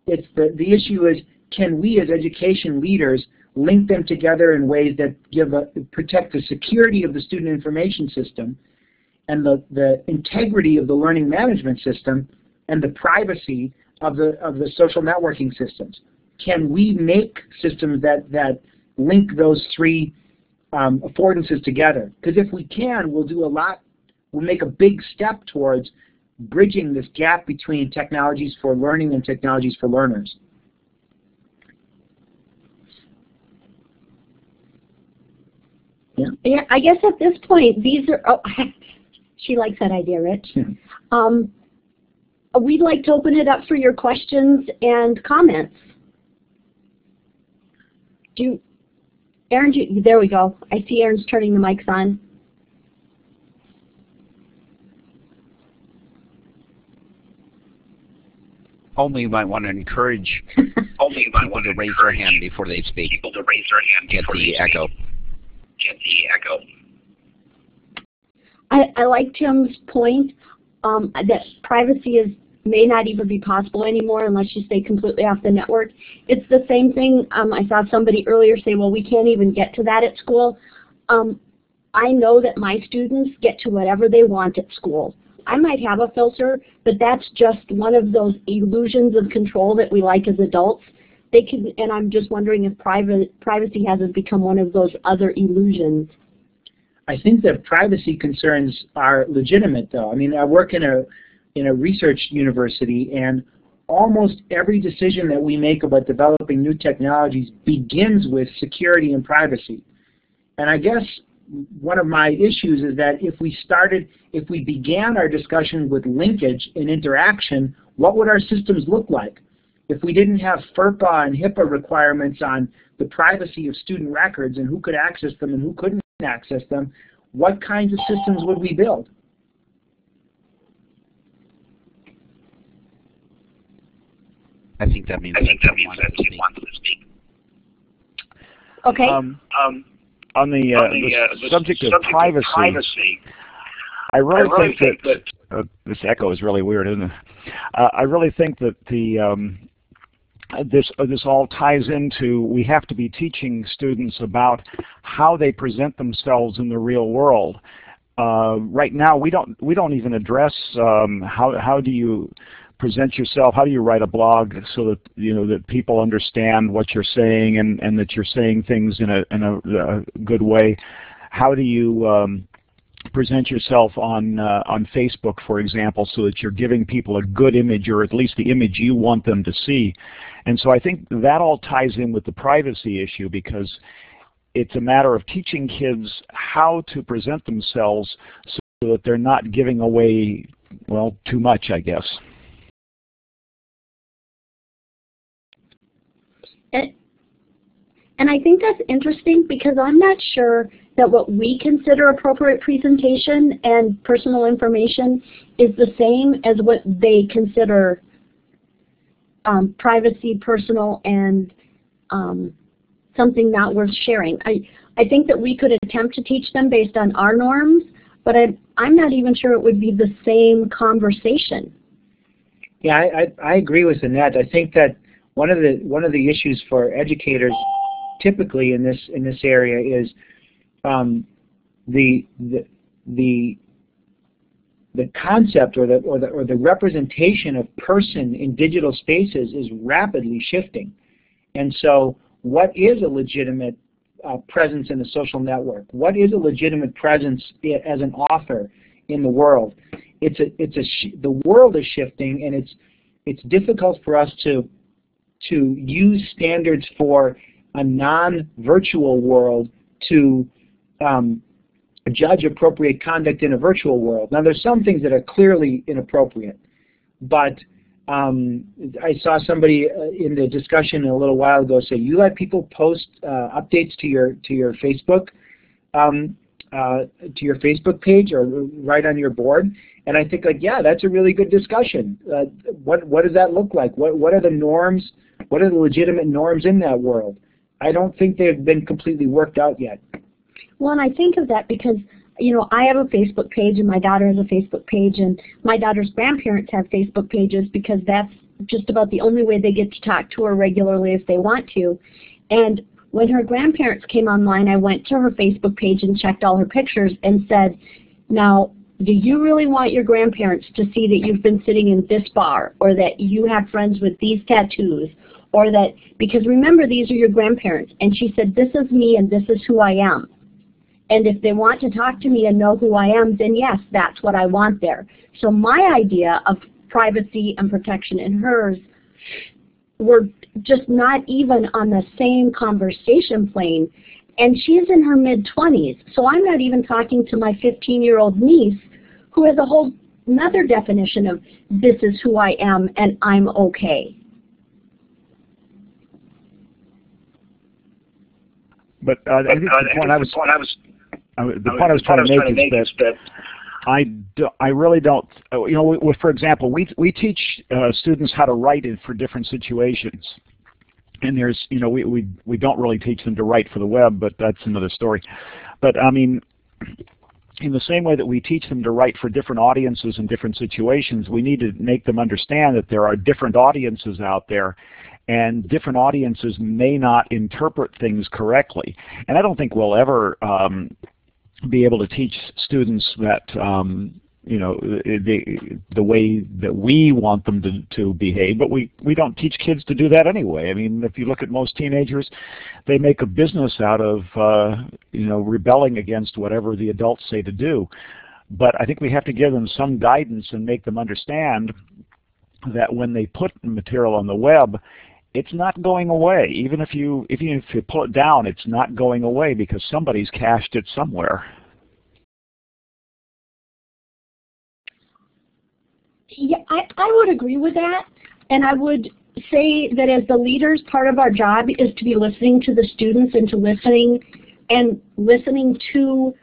It's the, the issue is, can we as education leaders link them together in ways that give a, protect the security of the student information system and the, the integrity of the learning management system and the privacy of the, of the social networking systems. Can we make systems that, that link those three um, affordances together? Because if we can, we'll do a lot, we'll make a big step towards bridging this gap between technologies for learning and technologies for learners. Yeah. yeah, I guess at this point, these are, oh, she likes that idea, Rich. Yeah. Um, we'd like to open it up for your questions and comments. Do you, Aaron, do you, there we go. I see Aaron's turning the mics on. Only you might want to encourage Only you might want to to raise their hand before they speak. people to raise their hand Get before the they echo. speak. Get the echo. I, I like Tim's point um, that privacy is may not even be possible anymore unless you stay completely off the network. It's the same thing, um, I saw somebody earlier say, well, we can't even get to that at school. Um, I know that my students get to whatever they want at school. I might have a filter, but that's just one of those illusions of control that we like as adults. They can, and I'm just wondering if private, privacy hasn't become one of those other illusions. I think that privacy concerns are legitimate, though. I mean, I work in a in a research university, and almost every decision that we make about developing new technologies begins with security and privacy. And I guess one of my issues is that if we started, if we began our discussion with linkage and interaction, what would our systems look like? If we didn't have FERPA and HIPAA requirements on the privacy of student records and who could access them and who couldn't access them, what kinds of systems would we build? I think that means I think that means that to he wants to speak. Okay? Um, Um, on the, uh, on the, uh, the subject of subject privacy, privacy, I I really, really think, think that, uh, this echo is really weird, isn't it? Uh, I really think that the um, this uh, this all ties into we have to be teaching students about how they present themselves in the real world. Uh, right now, we don't we don't even address um, how how do you present yourself? How do you write a blog so that you know that people understand what you're saying and and that you're saying things in a in a, a good way? How do you um, present yourself on uh, on Facebook, for example, so that you're giving people a good image or at least the image you want them to see? And so I think that all ties in with the privacy issue because it's a matter of teaching kids how to present themselves so that they're not giving away, well, too much, I guess. And, and I think that's interesting because I'm not sure that what we consider appropriate presentation and personal information is the same as what they consider um, privacy, personal, and um, something not worth sharing. I, I think that we could attempt to teach them based on our norms, but I, I'm not even sure it would be the same conversation. Yeah, I, I, I agree with Annette. I think that one of the one of the issues for educators typically in this in this area is um, the the the the concept or the or the or the representation of person in digital spaces is rapidly shifting, and so what is a legitimate uh, presence in a social network? What is a legitimate presence as an author in the world? It's a it's a the world is shifting, and it's it's difficult for us to to use standards for a non-virtual world to um, judge appropriate conduct in a virtual world. Now, there's some things that are clearly inappropriate, but um, I saw somebody uh, in the discussion a little while ago say, "You let people post uh, updates to your to your Facebook." Um, uh, to your Facebook page or right on your board, and I think like, yeah, that's a really good discussion. Uh, what what does that look like? What what are the norms? What are the legitimate norms in that world? I don't think they've been completely worked out yet. Well, and I think of that because, you know, I have a Facebook page and my daughter has a Facebook page and my daughter's grandparents have Facebook pages because that's just about the only way they get to talk to her regularly if they want to. And when her grandparents came online, I went to her Facebook page and checked all her pictures and said, now, do you really want your grandparents to see that you've been sitting in this bar or that you have friends with these tattoos or that, because remember these are your grandparents. And she said, this is me and this is who I am. And if they want to talk to me and know who I am, then yes, that's what I want there. So my idea of privacy and protection and hers were just not even on the same conversation plane. And she's in her mid-20s, so I'm not even talking to my 15-year-old niece who has a whole another definition of this is who I am and I'm okay. But uh, I think the point I was point I the point I was trying to make is that I, do, I really don't, uh, you know, we, for example, we, we teach uh, students how to write it for different situations. And there's, you know, we, we, we don't really teach them to write for the web, but that's another story. But I mean, in the same way that we teach them to write for different audiences and different situations, we need to make them understand that there are different audiences out there and different audiences may not interpret things correctly. And I don't think we'll ever um, be able to teach students that um, you know the the way that we want them to, to behave, but we we don't teach kids to do that anyway. I mean, if you look at most teenagers, they make a business out of uh, you know rebelling against whatever the adults say to do. But I think we have to give them some guidance and make them understand that when they put material on the web, it's not going away. Even if you if you if you pull it down, it's not going away because somebody's cached it somewhere. Yeah, I, I would agree with that. And I would say that as the leaders, part of our job is to be listening to the students and to listening and listening to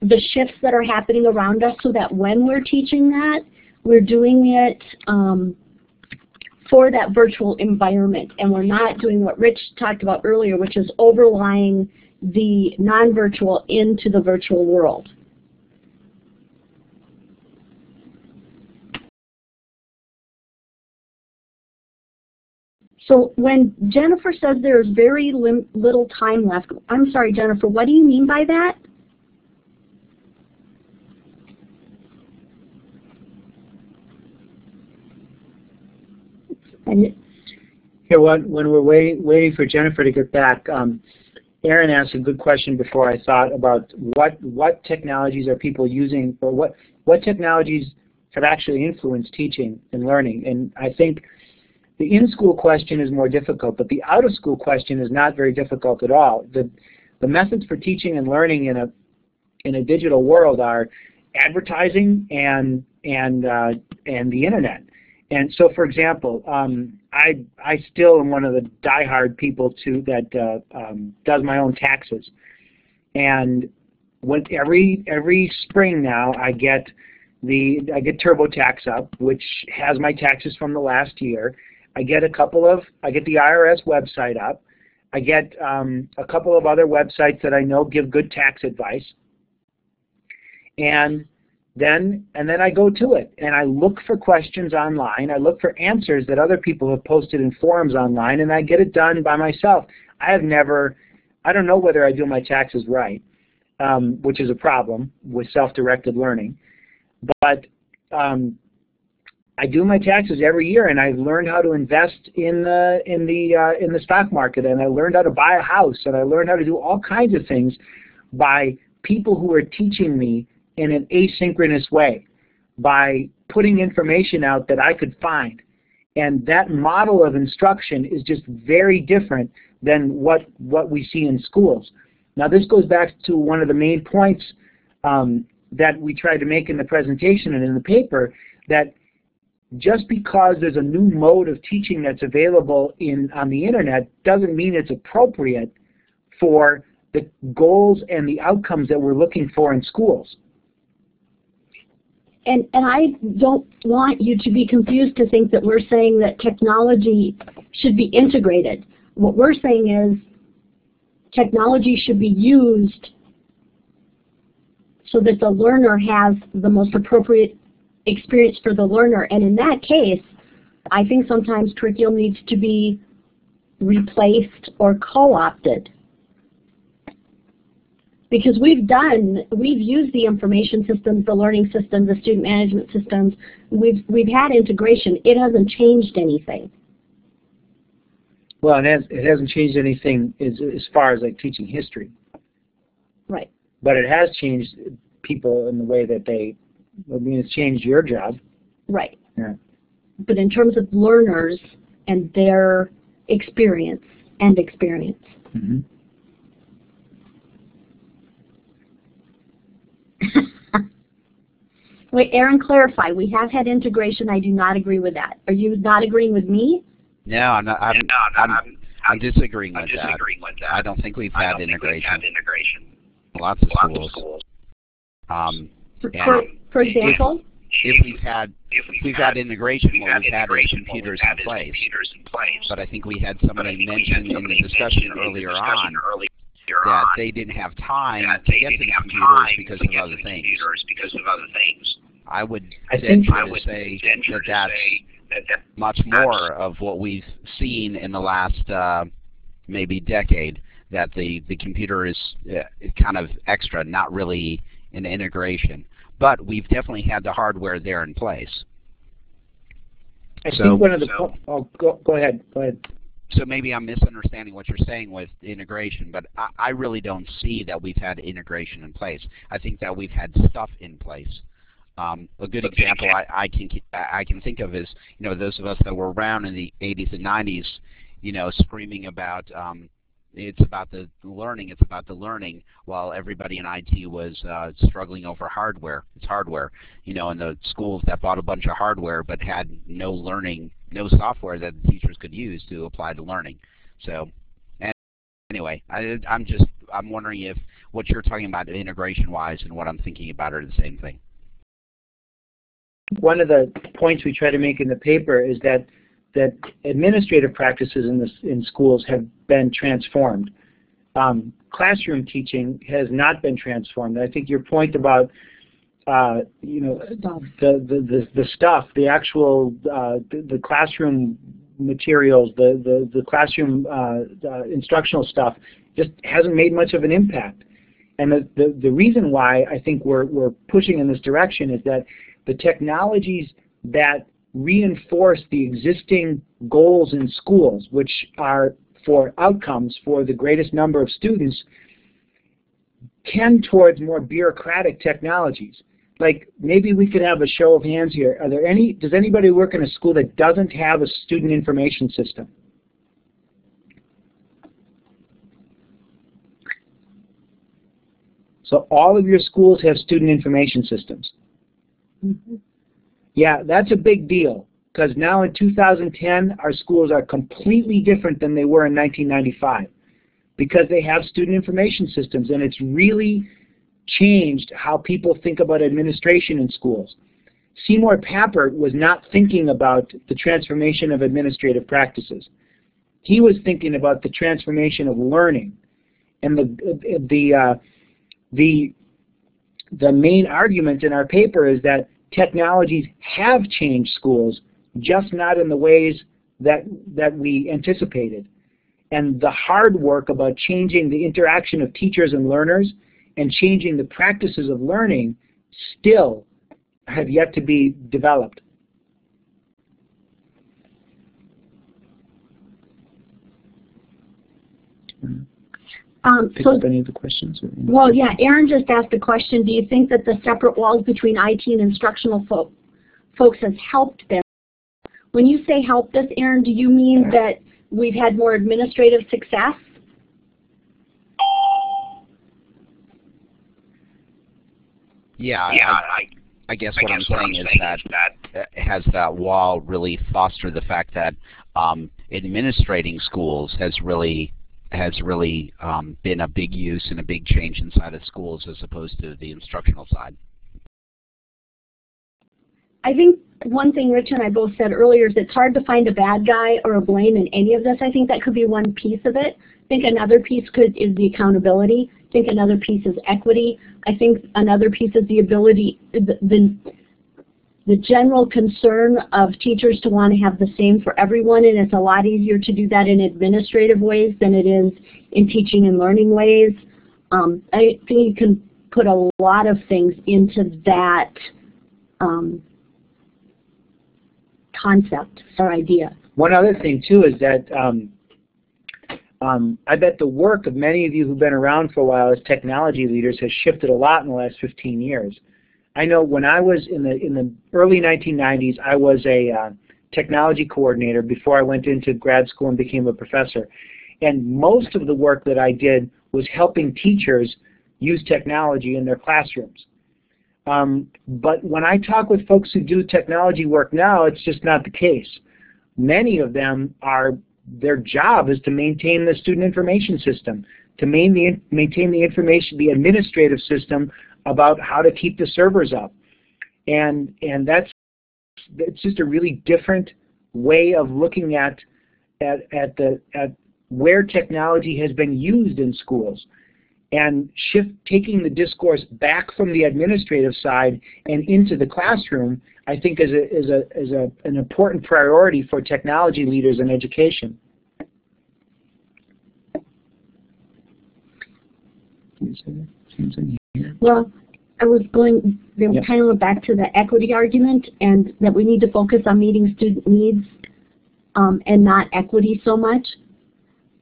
the shifts that are happening around us so that when we're teaching that, we're doing it um, for that virtual environment. And we're not doing what Rich talked about earlier, which is overlying the non-virtual into the virtual world. So when Jennifer says there's very little time left, I'm sorry, Jennifer, what do you mean by that? And Here, when, when we're waiting, waiting for Jennifer to get back, um, Aaron asked a good question before I thought about what, what technologies are people using, or what, what technologies have actually influenced teaching and learning. And I think the in-school question is more difficult, but the out-of-school question is not very difficult at all. The, the methods for teaching and learning in a, in a digital world are advertising and, and, uh, and the internet. And so, for example, um, I I still am one of the diehard people to that uh, um, does my own taxes, and when every every spring now I get the I get TurboTax up, which has my taxes from the last year. I get a couple of I get the IRS website up. I get um, a couple of other websites that I know give good tax advice, and then and then I go to it and I look for questions online. I look for answers that other people have posted in forums online and I get it done by myself. I have never, I don't know whether I do my taxes right, um, which is a problem with self-directed learning, but um, I do my taxes every year and I've learned how to invest in the in the uh, in the stock market and I learned how to buy a house and I learned how to do all kinds of things by people who are teaching me in an asynchronous way by putting information out that I could find. And that model of instruction is just very different than what, what we see in schools. Now this goes back to one of the main points um, that we tried to make in the presentation and in the paper, that just because there's a new mode of teaching that's available in, on the internet doesn't mean it's appropriate for the goals and the outcomes that we're looking for in schools. And, and I don't want you to be confused to think that we're saying that technology should be integrated. What we're saying is technology should be used so that the learner has the most appropriate experience for the learner. And in that case, I think sometimes curriculum needs to be replaced or co-opted because we've done, we've used the information systems, the learning systems, the student management systems. We've, we've had integration. It hasn't changed anything. Well, it, has, it hasn't changed anything as, as far as like teaching history, Right. but it has changed people in the way that they, I mean, it's changed your job. Right. Yeah. But in terms of learners and their experience and experience. Mm-hmm. Wait, Aaron, clarify. We have had integration. I do not agree with that. Are you not agreeing with me? No, I'm not. I'm, no, no, I'm, I'm, I'm disagreeing I'm with that. with that. I don't think we've I had don't think we've had integration. Lots of Lots of schools. schools. Um, For, for, for example? if we've had If if we've had integration, we've what had we've had is integration, what computers we've had in place. computers in place. But I think we had somebody mention in the discussion mention in the earlier discussion on earlier that on they didn't have time that to get didn't the have computers time because to of get other the things. computers because of other things. I would I think I would say that that's say that that much more of what we've seen in the last uh, maybe decade. That the the computer is uh, kind of extra, not really an integration. But we've definitely had the hardware there in place. I So- think one of the, so- oh, go, go ahead, go ahead. So maybe I'm misunderstanding what you're saying with integration, but I, I really don't see that we've had integration in place. I think that we've had stuff in place. Um, a good example I, I can I can think of is you know those of us that were around in the 80s and 90s, you know, screaming about um, it's about the learning, it's about the learning, while everybody in IT was uh, struggling over hardware. It's hardware, you know, and the schools that bought a bunch of hardware but had no learning, no software that the teachers could use to apply to learning. So, anyway, I, I'm just I'm wondering if what you're talking about integration-wise and what I'm thinking about are the same thing. One of the points we try to make in the paper is that that administrative practices in, this, in schools have been transformed. Um, classroom teaching has not been transformed. I think your point about uh, you know the, the, the, the stuff, the actual uh, the, the classroom materials, the, the, the classroom uh, instructional stuff just hasn't made much of an impact. And the, the, the reason why I think we're, we're pushing in this direction is that the technologies that reinforce the existing goals in schools, which are for outcomes for the greatest number of students, tend towards more bureaucratic technologies. Like maybe we could have a show of hands here. Are there any? Does anybody work in a school that doesn't have a student information system? So all of your schools have student information systems. Mm-hmm. Yeah, that's a big deal because now in 2010, our schools are completely different than they were in 1995 because they have student information systems and it's really changed how people think about administration in schools. Seymour Papert was not thinking about the transformation of administrative practices. He was thinking about the transformation of learning. And the, the, uh, the, the main argument in our paper is that technologies have changed schools, just not in the ways that, that we anticipated. And the hard work about changing the interaction of teachers and learners and changing the practices of learning still have yet to be developed. Mm-hmm. Um, Pick so up any of the questions? or- Well, yeah, Aaron just asked a question. Do you think that the separate walls between IT and instructional fo folks has helped them? When you say helped us, Aaron, do you mean that we've had more administrative success? Yeah, Yeah, I, I, I guess I what I'm guess what I'm saying is saying that is that uh, has that wall really fostered the fact that um, administrating schools has really has really um, been a big use and a big change inside of schools as opposed to the instructional side. I think one thing Rich and I both said earlier is it's hard to find a bad guy or a blame in any of this. I think that could be one piece of it. I think another piece could is the accountability. I think another piece is equity. I think another piece is the ability, the, the, the general concern of teachers to want to have the same for everyone, and it's a lot easier to do that in administrative ways than it is in teaching and learning ways. Um, I think you can put a lot of things into that um, concept or idea. One other thing too is that um, um, I bet the work of many of you who've been around for a while as technology leaders has shifted a lot in the last 15 years. I know when I was in the in the early 1990s, I was a uh, technology coordinator before I went into grad school and became a professor. And most of the work that I did was helping teachers use technology in their classrooms. Um, but when I talk with folks who do technology work now, it's just not the case. Many of them are, their job is to maintain the student information system, to main the, maintain the information, the administrative system about how to keep the servers up. And, and that's, it's just a really different way of looking at, at, at, the, at where technology has been used in schools. and shift taking the discourse back from the administrative side and into the classroom, I think is a is a is a an important priority for technology leaders in education. Well, I was going, they Yep. kind of went back to the equity argument and that we need to focus on meeting student needs um, and not equity so much.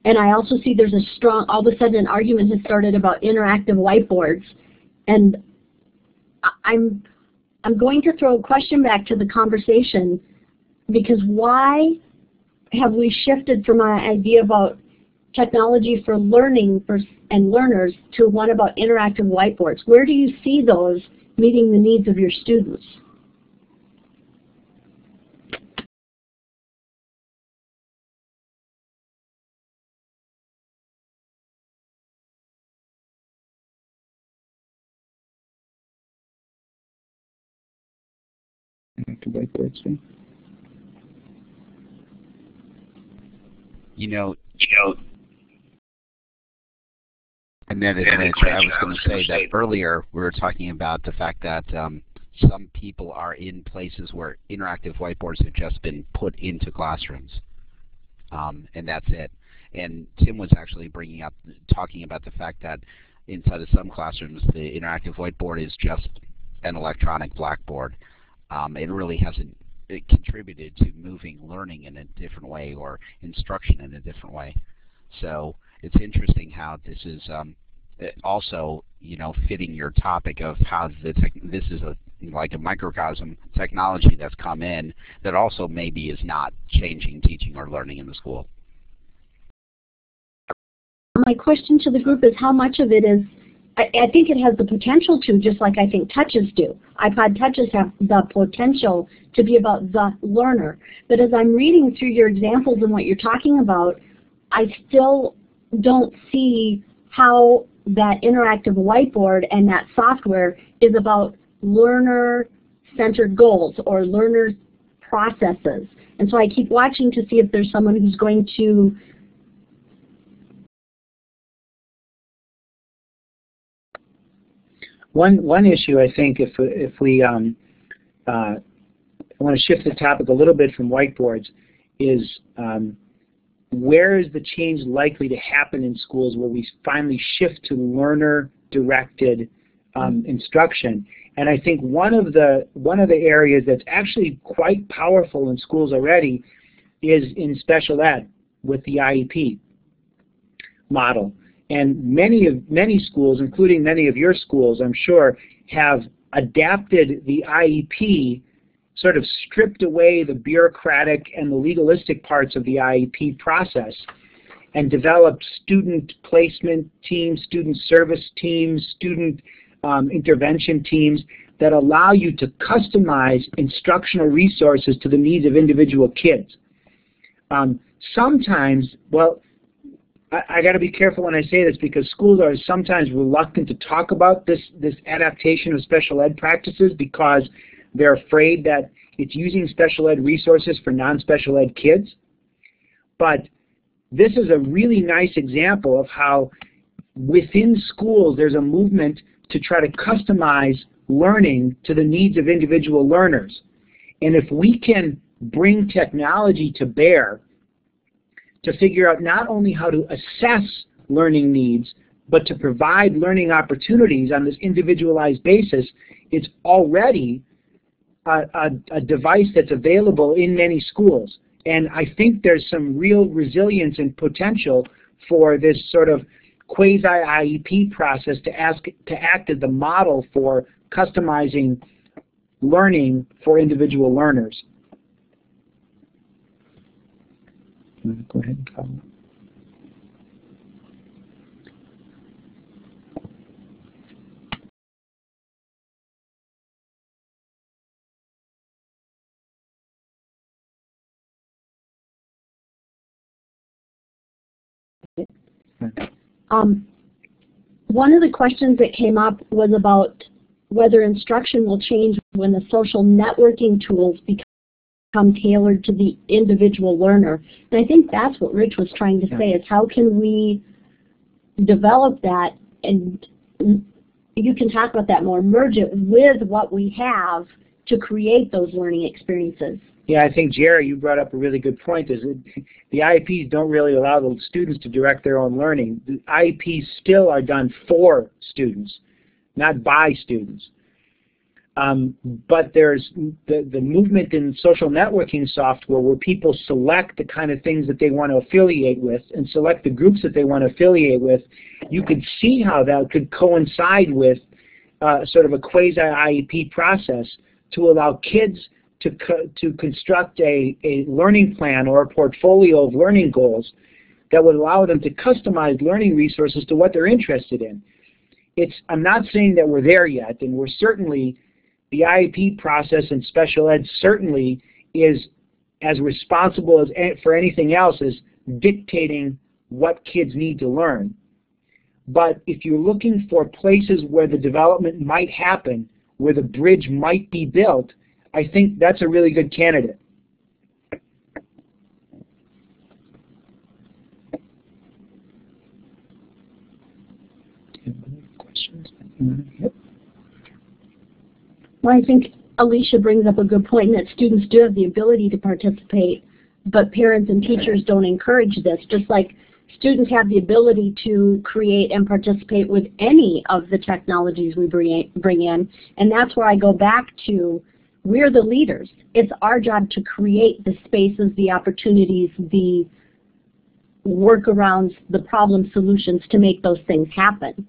And I also see there's a strong, all of a sudden an argument has started about interactive whiteboards. And I'm, I'm going to throw a question back to the conversation because why have we shifted from our idea about technology for learning for, and learners to one about interactive whiteboards. Where do you see those meeting the needs of your students? Whiteboards, see? You know, You know, And and then I was going to say say- that earlier we were talking about the fact that um, some people are in places where interactive whiteboards have just been put into classrooms, um, and that's it. And Tim was actually bringing up, talking about the fact that inside of some classrooms the interactive whiteboard is just an electronic blackboard. Um, it really hasn't it contributed to moving learning in a different way or instruction in a different way. So it's interesting how this is um, also, you know, fitting your topic of how the this is a like a microcosm technology that's come in that also maybe is not changing teaching or learning in the school. My question to the group is how much of it is, I, I think it has the potential to, just like I think touches do. iPod touches have the potential to be about the learner. But as I'm reading through your examples and what you're talking about, I still don't see how that interactive whiteboard and that software is about learner-centered goals or learner processes. And so I keep watching to see if there's someone who's going to One one issue I think if if we um, uh, want to shift the topic a little bit from whiteboards is um, where is the change likely to happen in schools where we finally shift to learner-directed um, instruction? And I think one of the one of the areas that's actually quite powerful in schools already is in special ed with the IEP model. And many of many schools, including many of your schools, I'm sure, have adapted the IEP, sort of stripped away the bureaucratic and the legalistic parts of the IEP process, and developed student placement teams, student service teams, student um, intervention teams that allow you to customize instructional resources to the needs of individual kids. Um, sometimes, well, I, I got to be careful when I say this because schools are sometimes reluctant to talk about this this adaptation of special ed practices because they're afraid that it's using special ed resources for non-special ed kids. But this is a really nice example of how within schools there's a movement to try to customize learning to the needs of individual learners. And if we can bring technology to bear to figure out not only how to assess learning needs, but to provide learning opportunities on this individualized basis, it's already a, a, a, device that's available in many schools. And I think there's some real resilience and potential for this sort of quasi-IEP process to, ask, to act as the model for customizing learning for individual learners. Go ahead and. Um, one of the questions that came up was about whether instruction will change when the social networking tools become tailored to the individual learner. And I think that's what Rich was trying to say is how can we develop that and you can talk about that more, merge it with what we have to create those learning experiences. Yeah, I think Jerry, you brought up a really good point. Is the IEPs don't really allow the students to direct their own learning. The IEPs still are done for students, not by students. Um, but there's the, the movement in social networking software where people select the kind of things that they want to affiliate with and select the groups that they want to affiliate with. You could see how that could coincide with uh, sort of a quasi-IEP process to allow kids to, co to construct a, a learning plan or a portfolio of learning goals that would allow them to customize learning resources to what they're interested in. It's, I'm not saying that we're there yet, and we're certainly the IEP process in special ed certainly is as responsible as for anything else as dictating what kids need to learn. But if you're looking for places where the development might happen, where the bridge might be built, I think that's a really good candidate. Yep. Well, I think Alicia brings up a good point that students do have the ability to participate, but parents and teachers don't encourage this, just like students have the ability to create and participate with any of the technologies we bring in, and that's where I go back to we're the leaders. It's our job to create the spaces, the opportunities, the workarounds, the problem solutions to make those things happen.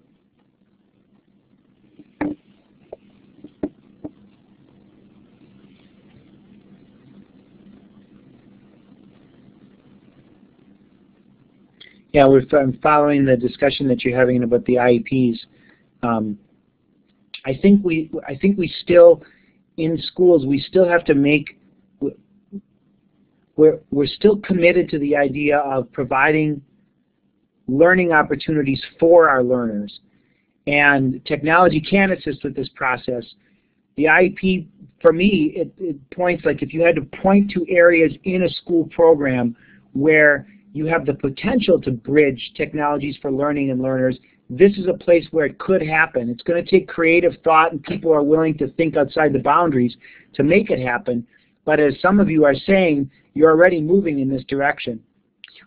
Yeah, I'm following the discussion that you're having about the IEPs. Um, I think we I think we still in schools we still have to make we're we're still committed to the idea of providing learning opportunities for our learners. And technology can assist with this process. The IEP, for me, it, it points like if you had to point to areas in a school program where you have the potential to bridge technologies for learning and learners. This is a place where it could happen. It's going to take creative thought and people are willing to think outside the boundaries to make it happen. But as some of you are saying, you're already moving in this direction.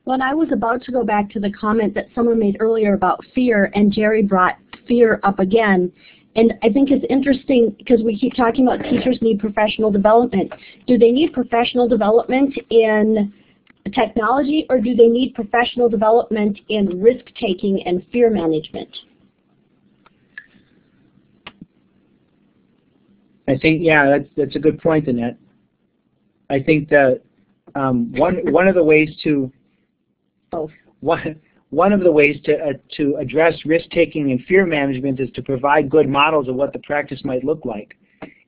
Well, I was about to go back to the comment that someone made earlier about fear, and Jerry brought fear up again. And I think it's interesting because we keep talking about teachers need professional development. Do they need professional development in technology or do they need professional development in risk-taking and fear management? I think, yeah, that's, that's a good point, Annette. I think that um, one, one of the ways to one, one of the ways to, uh, to address risk-taking and fear management is to provide good models of what the practice might look like.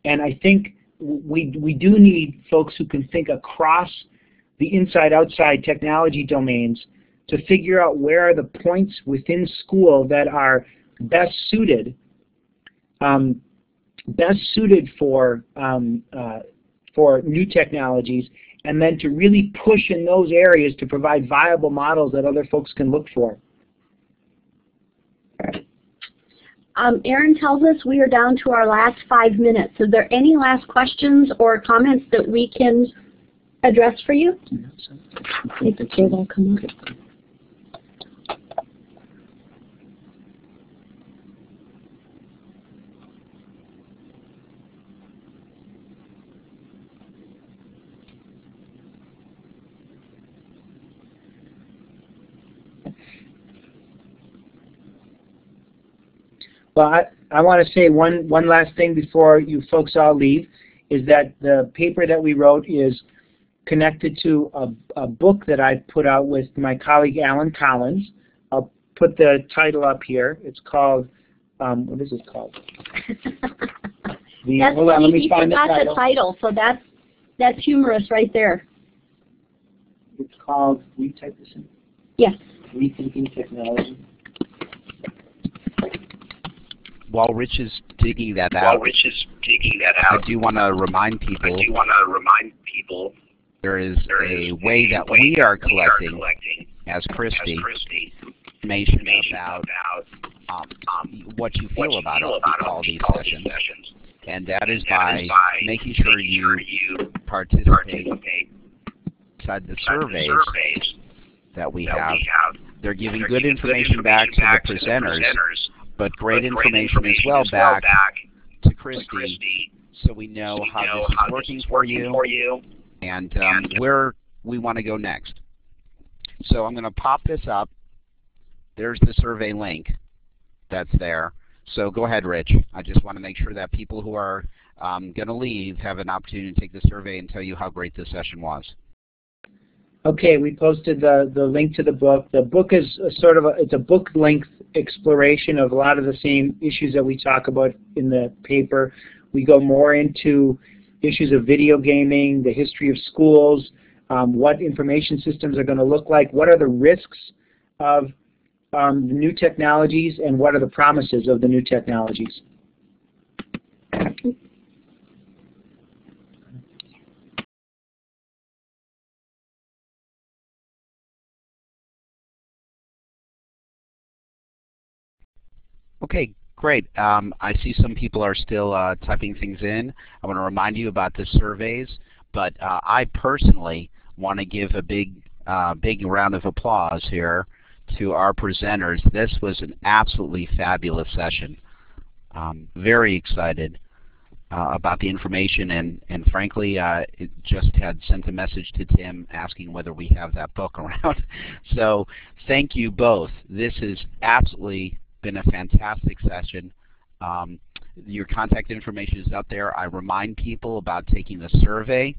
And I think we, we do need folks who can think across the inside-outside technology domains to figure out where are the points within school that are best suited um, best suited for um, uh, for new technologies and then to really push in those areas to provide viable models that other folks can look for. Um, Aaron tells us we are down to our last five minutes. Is there any last questions or comments that we can address for you? Make the table come up. Well, I, I want to say one, one last thing before you folks all leave, is that the paper that we wrote is connected to a, a book that I put out with my colleague Allan Collins. I'll put the title up here. It's called, um, what is it called? The, that's hold on, let me find the title. the title, so that's that's humorous right there. It's called, we type this in? Yes. Rethinking Technology. While Rich is digging that out, While Rich is digging that out, I do want to remind people. I do want to remind people there is a way that we are collecting, we as Christie, Christie information about, about um, what you feel about it, about call these call sessions. these sessions. And that is by making sure you participate inside the surveys that we have. They're giving good information back to the presenters, but great information as well back to Christy, so we know we how this is working this is for you for you. And um, where we want to go next. So I'm going to pop this up. There's the survey link that's there. So go ahead, Rich. I just want to make sure that people who are um, going to leave have an opportunity to take the survey and tell you how great this session was. Okay, we posted the, the link to the book. The book is sort of a, it's a book length exploration of a lot of the same issues that we talk about in the paper. We go more into issues of video gaming, the history of schools, um, what information systems are going to look like, what are the risks of um, the new technologies, and what are the promises of the new technologies. Okay, great. Um, I see some people are still uh, typing things in. I want to remind you about the surveys, but uh, I personally want to give a big, uh, big round of applause here to our presenters. This was an absolutely fabulous session. Um, very excited uh, about the information, and and frankly, uh, it just had sent a message to Tim asking whether we have that book around. so thank you both. This is absolutely been a fantastic session. Um, your contact information is out there. I remind people about taking the survey.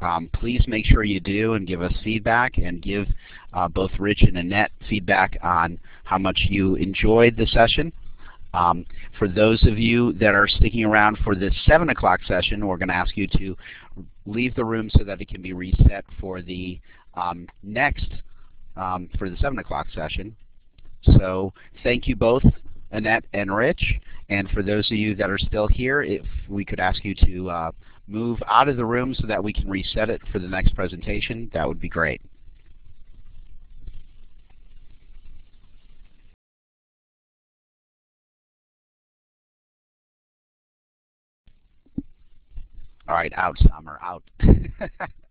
Um, please make sure you do and give us feedback and give uh, both Rich and Annette feedback on how much you enjoyed the session. Um, for those of you that are sticking around for this 7 o'clock session, we're going to ask you to leave the room so that it can be reset for the um, next, um, for the 7 o'clock session. So thank you both, Annette and Rich. And for those of you that are still here, if we could ask you to uh, move out of the room so that we can reset it for the next presentation, that would be great. All right, out, Summer, out.